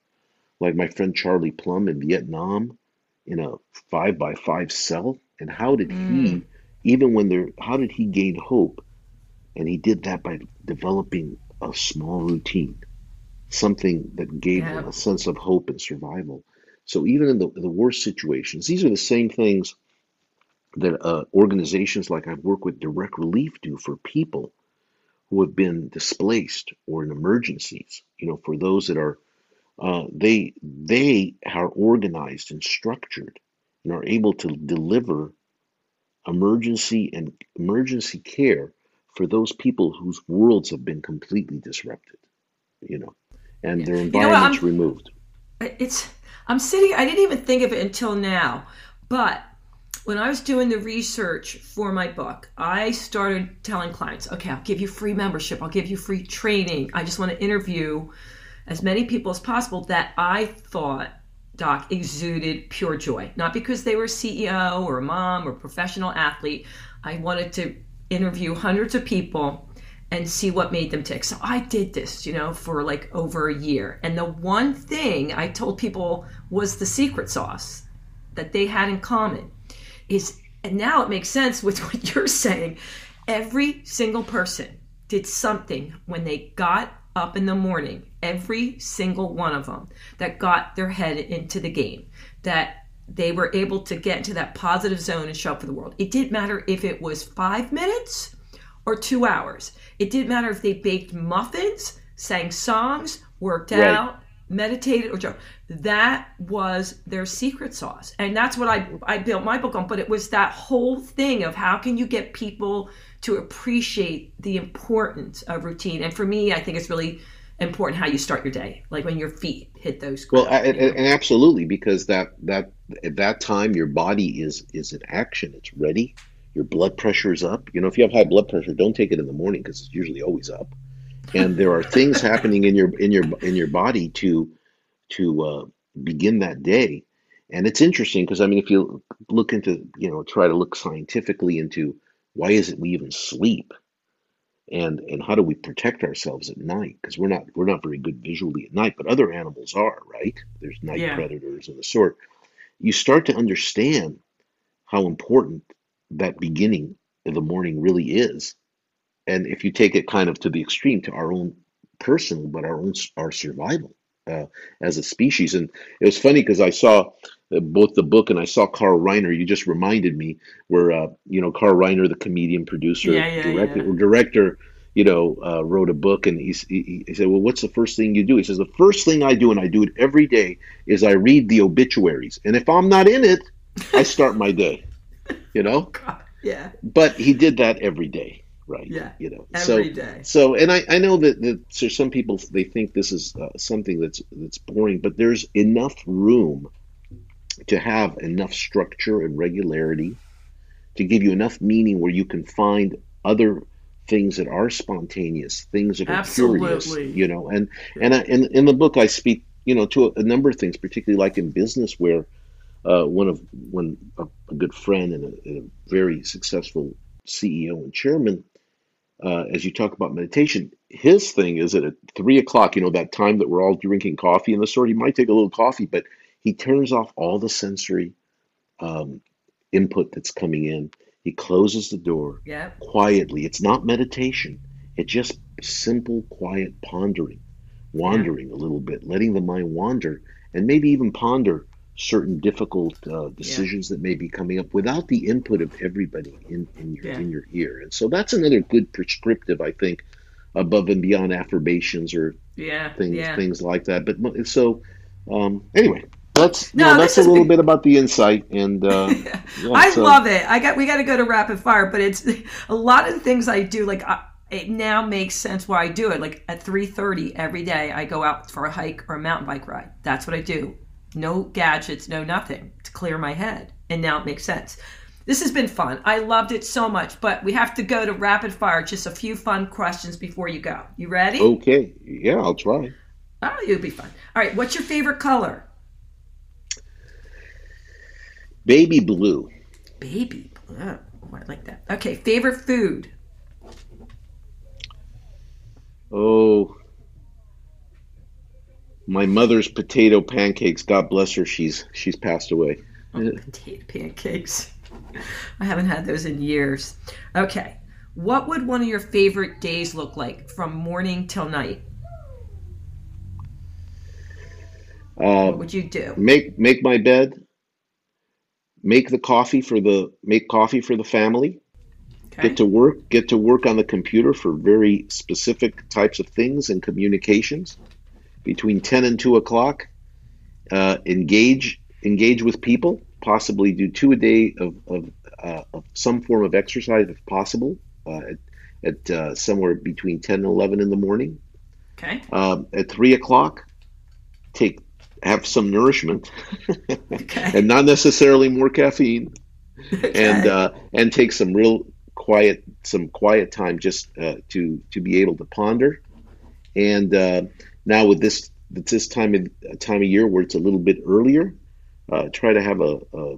like my friend Charlie Plumb in Vietnam, in a five by five cell, and how did Mm. he, even when there, how did he gain hope? And he did that by developing a small routine, something that gave him a sense of hope and survival. So even in the, the worst situations, these are the same things that uh, organizations like I've worked with Direct Relief do for people who have been displaced or in emergencies. You know, for those that are uh, they they are organized and structured and are able to deliver emergency and emergency care for those people whose worlds have been completely disrupted. You know, and their You know environments removed. it's I'm sitting I didn't even think of it until now. But when I was doing the research for my book, I started telling clients, okay, I'll give you free membership, I'll give you free training. I just want to interview as many people as possible that I thought Doc exuded pure joy. Not because they were CEO or a mom or professional athlete. I wanted to interview hundreds of people and see what made them tick. So I did this, you know, for like over a year. And the one thing I told people was the secret sauce that they had in common is, and now it makes sense with what you're saying. Every single person did something when they got up in the morning, every single one of them that got their head into the game, that they were able to get into that positive zone and show up for the world. It didn't matter if it was five minutes or two hours. It didn't matter if they baked muffins, sang songs, worked Right. out, meditated, or joked. That was their secret sauce. And that's what I, I built my book on. But it was that whole thing of how can you get people to appreciate the importance of routine. And for me, I think it's really important how you start your day, like when your feet hit those Well, ground. and, You know? and absolutely, because that that at that time your body is is in action. It's ready. Your blood pressure is up. You know, if you have high blood pressure, don't take it in the morning because it's usually always up. And there are things happening in your in your in your body to to uh, begin that day. And it's interesting because I mean, if you look into you know try to look scientifically into why is it we even sleep? And and how do we protect ourselves at night? Because we're not we're not very good visually at night but other animals are right? There's night yeah. predators and the sort. You start to understand how important that beginning of the morning really is and if you take it kind of to the extreme to our own personal, but our own our survival uh, as a species. And it was funny because I saw uh, both the book and I saw Carl Reiner. You just reminded me where uh, you know Carl Reiner, the comedian, producer, Yeah, yeah, director, yeah. director. You know, uh, wrote a book, and he's, he, he said, "Well, what's the first thing you do?" He says, "The first thing I do, and I do it every day, is I read the obituaries, and if I'm not in it, I start my day." You know, Yeah. but he did that every day, right? Yeah, You know, every so day. so, and I, I know that, that so some people they think this is uh, something that's that's boring, but there's enough room to have enough structure and regularity to give you enough meaning where you can find other things that are spontaneous, things that are curious, you know. And and I, in in the book I speak, you know, to a, a number of things, particularly like in business where uh, one of one a, a good friend and a, and a very successful CEO and chairman uh, as you talk about meditation, his thing is that at three o'clock, you know, that time that we're all drinking coffee in the store, he might take a little coffee, but he turns off all the sensory um, input that's coming in. He closes the door Yeah. quietly. It's not meditation, it's just simple, quiet pondering, wandering a little bit, letting the mind wander, and maybe even ponder certain difficult uh, decisions that may be coming up without the input of everybody in, in your Yeah. in your ear. And so that's another good prescriptive, I think, above and beyond affirmations or Yeah. things Yeah. things like that. But so um, anyway, that's you No, know, that's a little bit about the insight and uh, yeah, I so- love it. I got we got to go to rapid fire, but it's a lot of the things I do. Like I, it now makes sense why I do it. Like at three thirty every day, I go out for a hike or a mountain bike ride. That's what I do. No gadgets, no nothing to clear my head, and now it makes sense. This has been fun. I loved it so much, but we have to go to rapid fire. Just a few fun questions before you go. You ready? Okay, yeah, I'll try. Oh, you'll be fun. All right. What's your favorite color? Baby blue. Baby blue. Oh, oh I like that. Okay. Favorite food. Oh, my mother's potato pancakes. God bless her. She's she's passed away. Potato pancakes. I haven't had those in years. Okay. What would one of your favorite days look like from morning till night? Uh, What would you do? make make my bed. Make the coffee for the make coffee for the family. Okay. Get to work. Get to work on the computer for very specific types of things and communications. Between ten and two o'clock, uh, engage engage with people. Possibly do two a day of of, uh, of some form of exercise if possible. Uh, at at uh, somewhere between ten and eleven in the morning. Okay. Um, at three o'clock, take have some nourishment, Okay. and not necessarily more caffeine, Okay. and uh, and take some real quiet some quiet time just uh, to to be able to ponder. And uh, now with this this time of time of year where it's a little bit earlier, uh, try to have a a,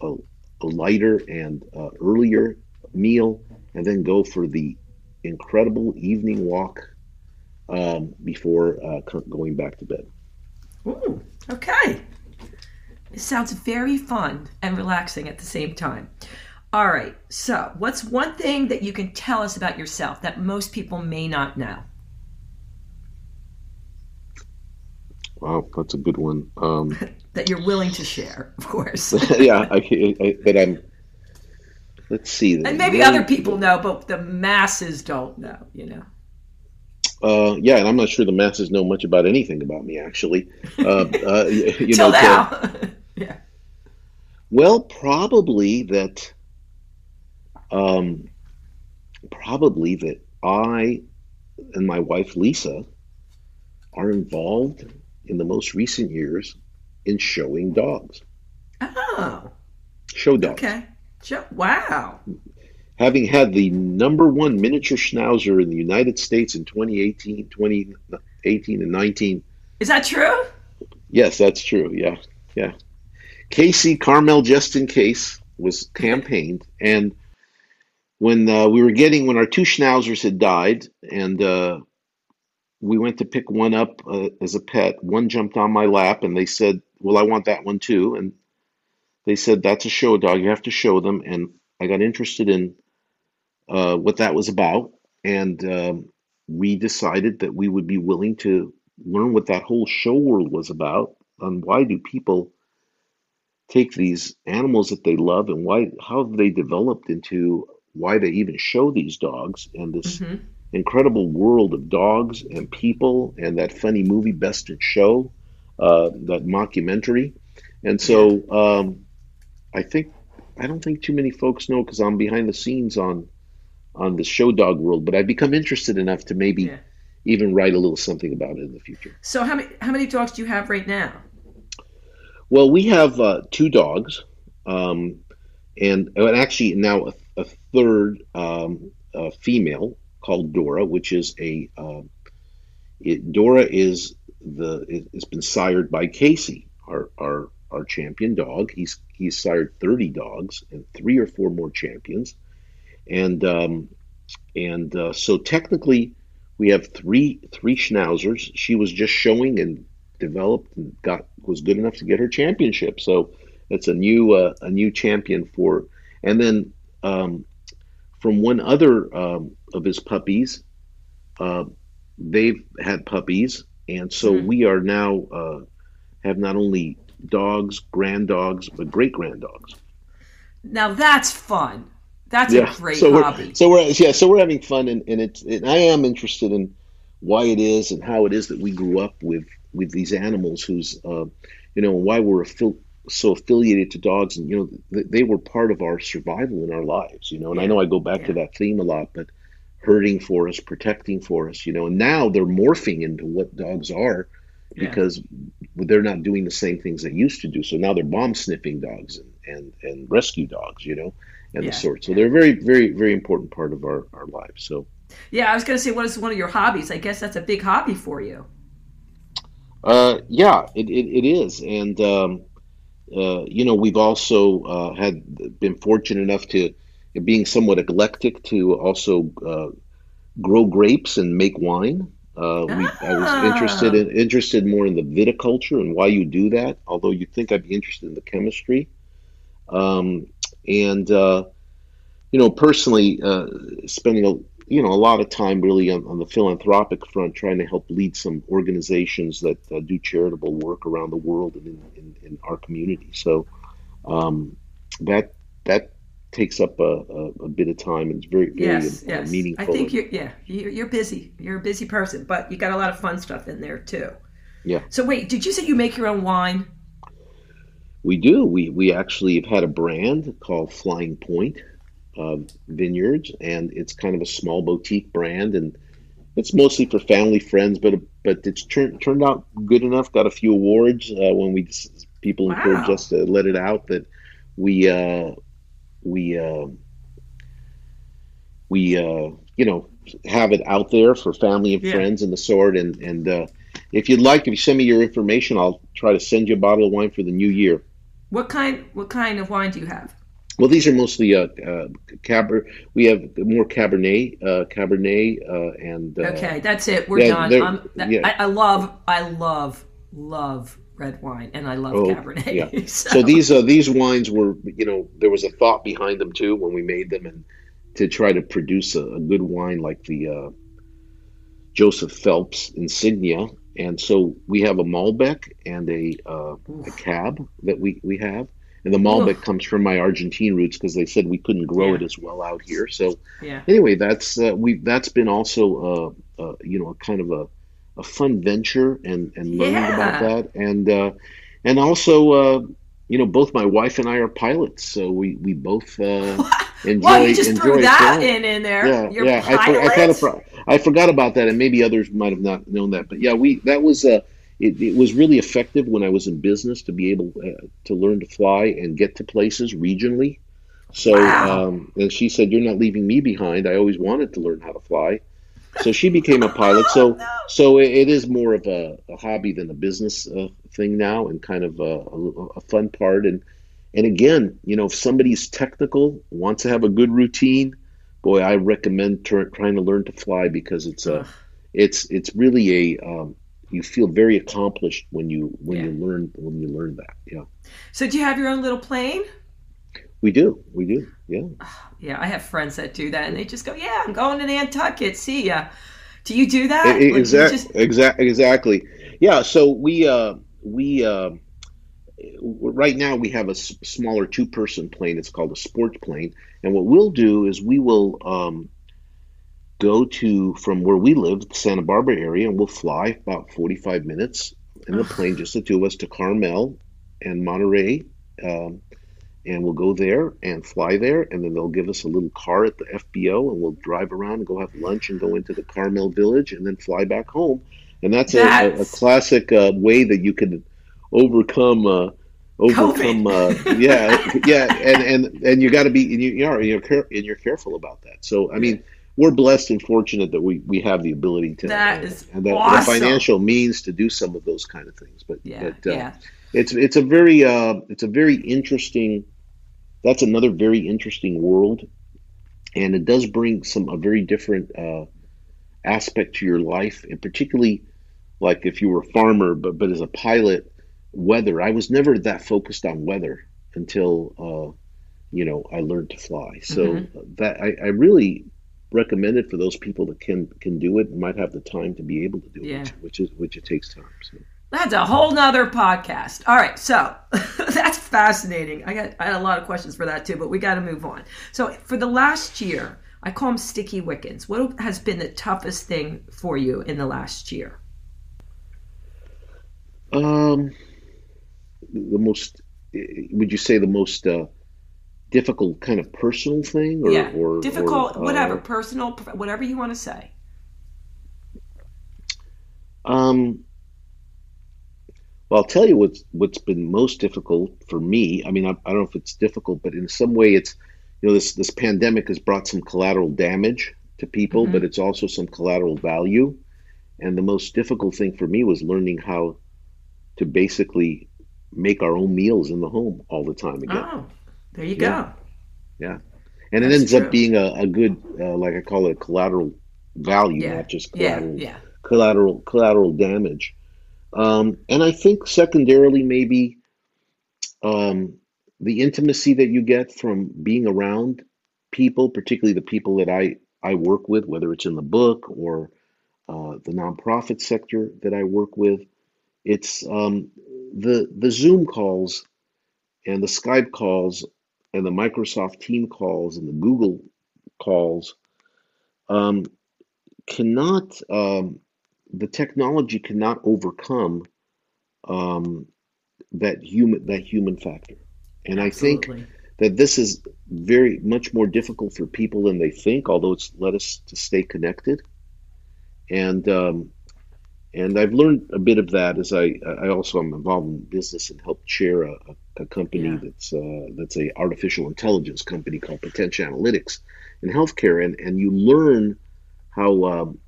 a, a lighter and uh, earlier meal, and then go for the incredible evening walk um, before uh, going back to bed. Ooh, okay. It sounds very fun and relaxing at the same time. All right. So, what's one thing that you can tell us about yourself that most people may not know? Wow, that's a good one. Um, That you're willing to share, of course. yeah, I, I, but I'm. Let's see. And maybe other people know, but the masses don't know, you know. Uh, yeah, and I'm not sure the masses know much about anything about me, actually. Uh, uh, you Till know, now. yeah. well, probably that. Um, probably that I and my wife Lisa are involved in the most recent years in showing dogs, Oh, show dogs. okay. Sure. Wow. having had the number one miniature schnauzer in the United States in 2018, 2018 and 19. Is that true? Yes, that's true. Yeah, yeah. Casey Carmel, just in case, was campaigned, and when uh, we were getting when our two schnauzers had died, and uh, we went to pick one up uh, as a pet, one jumped on my lap, and they said, "Well, I want that one too," and they said, "That's a show dog. You have to show them." And I got interested in uh, what that was about, and um, we decided that we would be willing to learn what that whole show world was about and why do people take these animals that they love and why how have they developed into why they even show these dogs and this hmm incredible world of dogs and people and that funny movie Best in Show, uh, that mockumentary. And so um, I think I don't think too many folks know because I'm behind the scenes on on the show dog world, but I've become interested enough to maybe Yeah. even write a little something about it in the future. So how many how many dogs do you have right now? Well, we have uh, two dogs, um, and, and actually now a, a third um, uh, female called Dora, which is a uh, it, Dora is the it, it's been sired by Casey, our our our champion dog. He's he's sired 30 dogs and three or four more champions, and um, and uh, so technically we have three three schnauzers. She was just showing and developed and got was good enough to get her championship. So it's a new uh, a new champion for. And then um, from one other um, of his puppies, uh, they've had puppies, and so Hmm. we are now uh, have not only dogs, grand dogs, but great grand dogs. Now that's fun. That's Yeah. a great so hobby. we're so we're yeah, so we're having fun, and, and it's and I am interested in why it is and how it is that we grew up with with these animals, who's uh, you know, why we're affil- so affiliated to dogs, and you know, th- they were part of our survival in our lives, you know. And I know I go back to that theme a lot, but hurting for us, protecting for us, you know. And now they're morphing into what dogs are Yeah. because they're not doing the same things they used to do. So now they're bomb sniffing dogs and, and, and rescue dogs, you know, and Yeah, the sort. So they're a very, very, very important part of our, our lives. So, Yeah, I was going to say, what is one of your hobbies? I guess that's a big hobby for you. uh, yeah, it, it, it is. And, um, you know, we've also uh, had been fortunate enough to, being somewhat eclectic, to also uh, grow grapes and make wine. Uh, we, I was Ah. interested in interested more in the viticulture and why you do that. Although you'd think I'd be interested in the chemistry, um, and uh, you know, personally, uh, spending a you know a lot of time really on, on the philanthropic front, trying to help lead some organizations that uh, do charitable work around the world and in, in, in our community. So um, that that takes up a, a, a bit of time and it's very very Yes, uh, yes. meaningful. I think you're, yeah, you're, you're busy. You're a busy person, but you got a lot of fun stuff in there too. Yeah. So wait, did you say you make your own wine? We do. We we actually have had a brand called Flying Point uh, Vineyards, and it's kind of a small boutique brand, and it's mostly for family friends. But but it's turned turned out good enough. Got a few awards uh, when we people Wow. encouraged us to let it out that we uh, we uh, we uh, you know have it out there for family and Yeah. friends and the sort. And and uh, if you'd like, if you send me your information, I'll try to send you a bottle of wine for the new year. What kind? What kind of wine do you have? Well, these are mostly uh, uh, Caber. We have more Cabernet, uh, Cabernet, uh, and uh, Okay, that's it. We're yeah, done. they're- I'm, that, yeah. I, I love, I love, love red wine, and I love Oh, Cabernet. yeah. so, So these uh, these wines were, you know, there was a thought behind them too when we made them, and to try to produce a, a good wine like the uh, Joseph Phelps Insignia. And so we have a Malbec and a uh, a Cab that we we have, and the Malbec comes from my Argentine roots because they said we couldn't grow Yeah. it as well out here. So yeah, anyway, that's uh, we that's been also uh, uh, you know a kind of a, a fun venture and and learning about that and uh, and also uh, you know both my wife and I are pilots, so we we both uh, enjoy well, you just enjoy threw that flying. in in there. Yeah, You're yeah. I, for, I kind of I forgot about that, and maybe others might have not known that. But yeah, we that was uh, it, it was really effective when I was in business to be able uh, to learn to fly and get to places regionally. So, Wow. um, and she said, "You're not leaving me behind. I always wanted to learn how to fly." So she became a pilot. So, so it, it is more of a, a hobby than a business uh, thing now, and kind of a, a, a fun part. And and again, you know, if somebody's technical, wants to have a good routine, boy, I recommend tur trying to learn to fly because it's a, it's it's really a, um, you feel very accomplished when you when Yeah. you learn when you learn that. Yeah. So do you have your own little plane? We do. We do. Yeah. Yeah, I have friends that do that, and they just go, "Yeah, I'm going to Nantucket. See ya." Do you do that? E- Exactly. Just... Exactly. Exactly. Yeah. So we uh, we uh, right now we have a s- smaller two-person plane. It's called a sport plane, and what we'll do is we will um, go to from where we live, the Santa Barbara area, and we'll fly about 45 minutes in the plane, just the two of us, to Carmel and Monterey. Um, and we'll go there and fly there, and then they'll give us a little car at the FBO, and we'll drive around and go have lunch and go into the Carmel Village, and then fly back home. And that's, a, a, a classic uh, way that you can overcome. Uh, overcome uh, yeah yeah and and and you got to be and you, you are you're care, and you're careful about that so i mean we're blessed and fortunate that we we have the ability to That is and the, the financial means to do some of those kind of things but Yeah, but uh, yeah. it's it's a very uh, it's a very interesting that's another very interesting world and it does bring some a very different uh, aspect to your life and particularly like if you were a farmer but but as a pilot weather i was never that focused on weather until uh, you know i learned to fly so Mm-hmm. that I, I really recommend it for those people that can can do it and might have the time to be able to do Yeah. it which, which is which it takes time so That's a whole nother podcast. All right, so that's fascinating. I got I had a lot of questions for that too, but we got to move on. So for the last year, I call them sticky wickets. What has been the toughest thing for you in the last year? Um, the most, would you say the most uh, difficult kind of personal thing, or, yeah, or difficult, or, uh, whatever, personal, whatever you want to say. Um, well, I'll tell you what's what's been most difficult for me. I mean, I, I don't know if it's difficult, but in some way, it's you know this this pandemic has brought some collateral damage to people, Mm-hmm. but it's also some collateral value. And the most difficult thing for me was learning how to basically make our own meals in the home all the time again. Oh, there you Yeah. go. Yeah. And it ends true. up being a, a good, uh, like I call it, collateral value, Yeah, not just collateral, yeah. collateral, collateral damage. Um, and I think secondarily, maybe um, the intimacy that you get from being around people, particularly the people that I, I work with, whether it's in the book or uh, the nonprofit sector that I work with, it's um, the the Zoom calls and the Skype calls and the Microsoft Team calls and the Google calls um, cannot um, the technology cannot overcome um, that human that human factor. And I think that this is very much more difficult for people than they think, although it's led us to stay connected. And um, and I've learned a bit of that as I I also am involved in business and help chair a, a, company Yeah. that's uh, that's a artificial intelligence company called Potential Analytics in healthcare, and and you learn how um,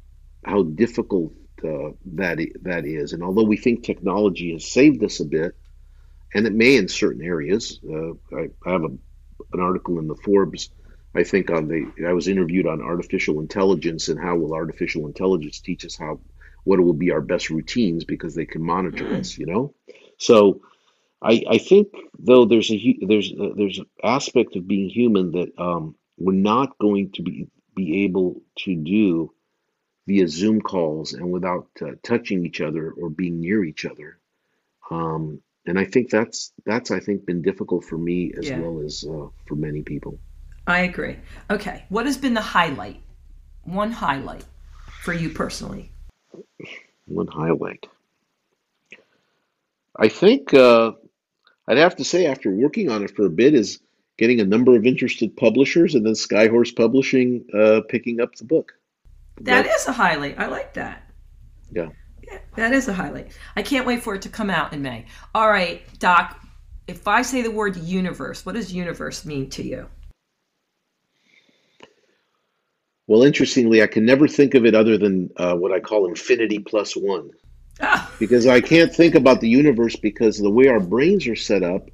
how difficult uh, that that is. And although we think technology has saved us a bit, and it may in certain areas, uh, I, I have a, an article in the Forbes. I think on the I was interviewed on artificial intelligence and how will artificial intelligence teach us how what will be our best routines because they can monitor us, you know. So I I think though there's a there's a, there's an aspect of being human that um, we're not going to be be able to do via Zoom calls and without uh, touching each other or being near each other. Um, and I think that's that's I think been difficult for me as Yeah. well as uh, for many people. I agree. Okay, what has been the highlight? One highlight for you personally. One highlight. I think uh, I'd have to say after working on it for a bit is getting a number of interested publishers and then Skyhorse Publishing uh, picking up the book. That is a highlight. I like that. Yeah. Yeah, that is a highlight. I can't wait for it to come out in May. All right, Doc, if I say the word universe, what does universe mean to you? Well, interestingly, I can never think of it other than uh, what I call infinity plus one. Ah, because I can't think about the universe because the way our brains are set up,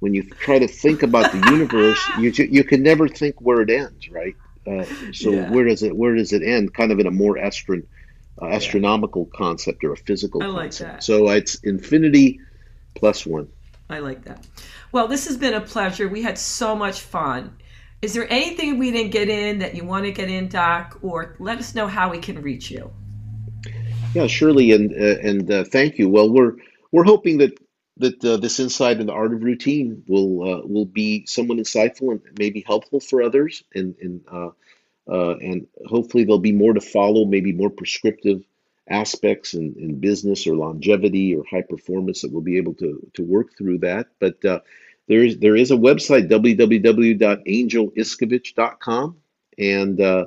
when you try to think about the universe, you you can never think where it ends, right? Uh, so Yeah. where does it where does it end? Kind of in a more astron uh, astronomical concept or a physical I like concept. that. So it's infinity plus one. I like that. Well, this has been a pleasure. We had so much fun. Is there anything we didn't get in that you want to get in, Doc, or let us know how we can reach you? Yeah, surely, and uh, and uh, thank you. Well, we're we're hoping that that uh, this insight in the art of routine will uh, will be somewhat insightful and maybe helpful for others, and and uh, uh, and hopefully there'll be more to follow, maybe more prescriptive aspects in, in business or longevity or high performance that we'll be able to to work through that. But there is there is a website www.angeliskovich.com and uh,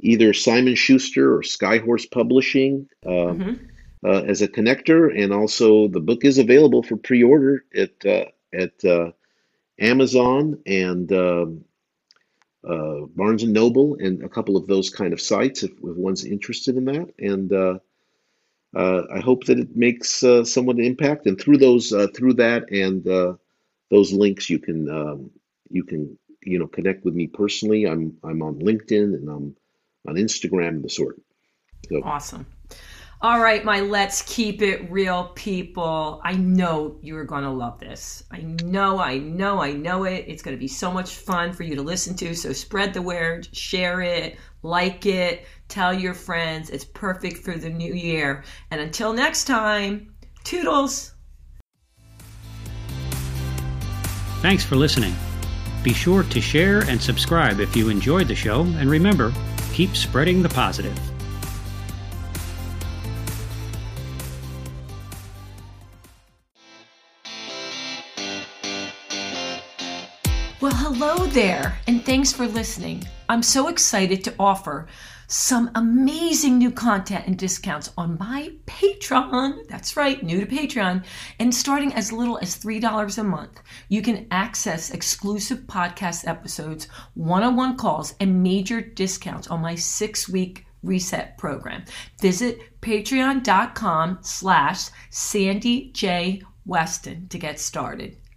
either Simon Schuster or Skyhorse Publishing. Um, mm-hmm uh, as a connector, and also the book is available for pre-order at uh, at uh, Amazon and um, uh, Barnes and Noble and a couple of those kind of sites if, if one's interested in that. And uh, uh, I hope that it makes somewhat an impact. And through those through that and those links, you can um, you can you know connect with me personally. I'm I'm on LinkedIn and I'm on Instagram and the sort. So, awesome. All right, my let's keep it real people. I know you're going to love this. I know, I know, I know it. It's going to be so much fun for you to listen to. So spread the word, share it, like it, tell your friends. It's perfect for the new year. And until next time, toodles. Thanks for listening. Be sure to share and subscribe if you enjoyed the show. And remember, keep spreading the positive. Well, hello there, and thanks for listening. I'm so excited to offer some amazing new content and discounts on my Patreon. That's right, new to Patreon. And starting as little as $3 a month, you can access exclusive podcast episodes, one on one calls, and major discounts on my six week reset program. Visit patreon.com slash Sandy J. Weston to get started.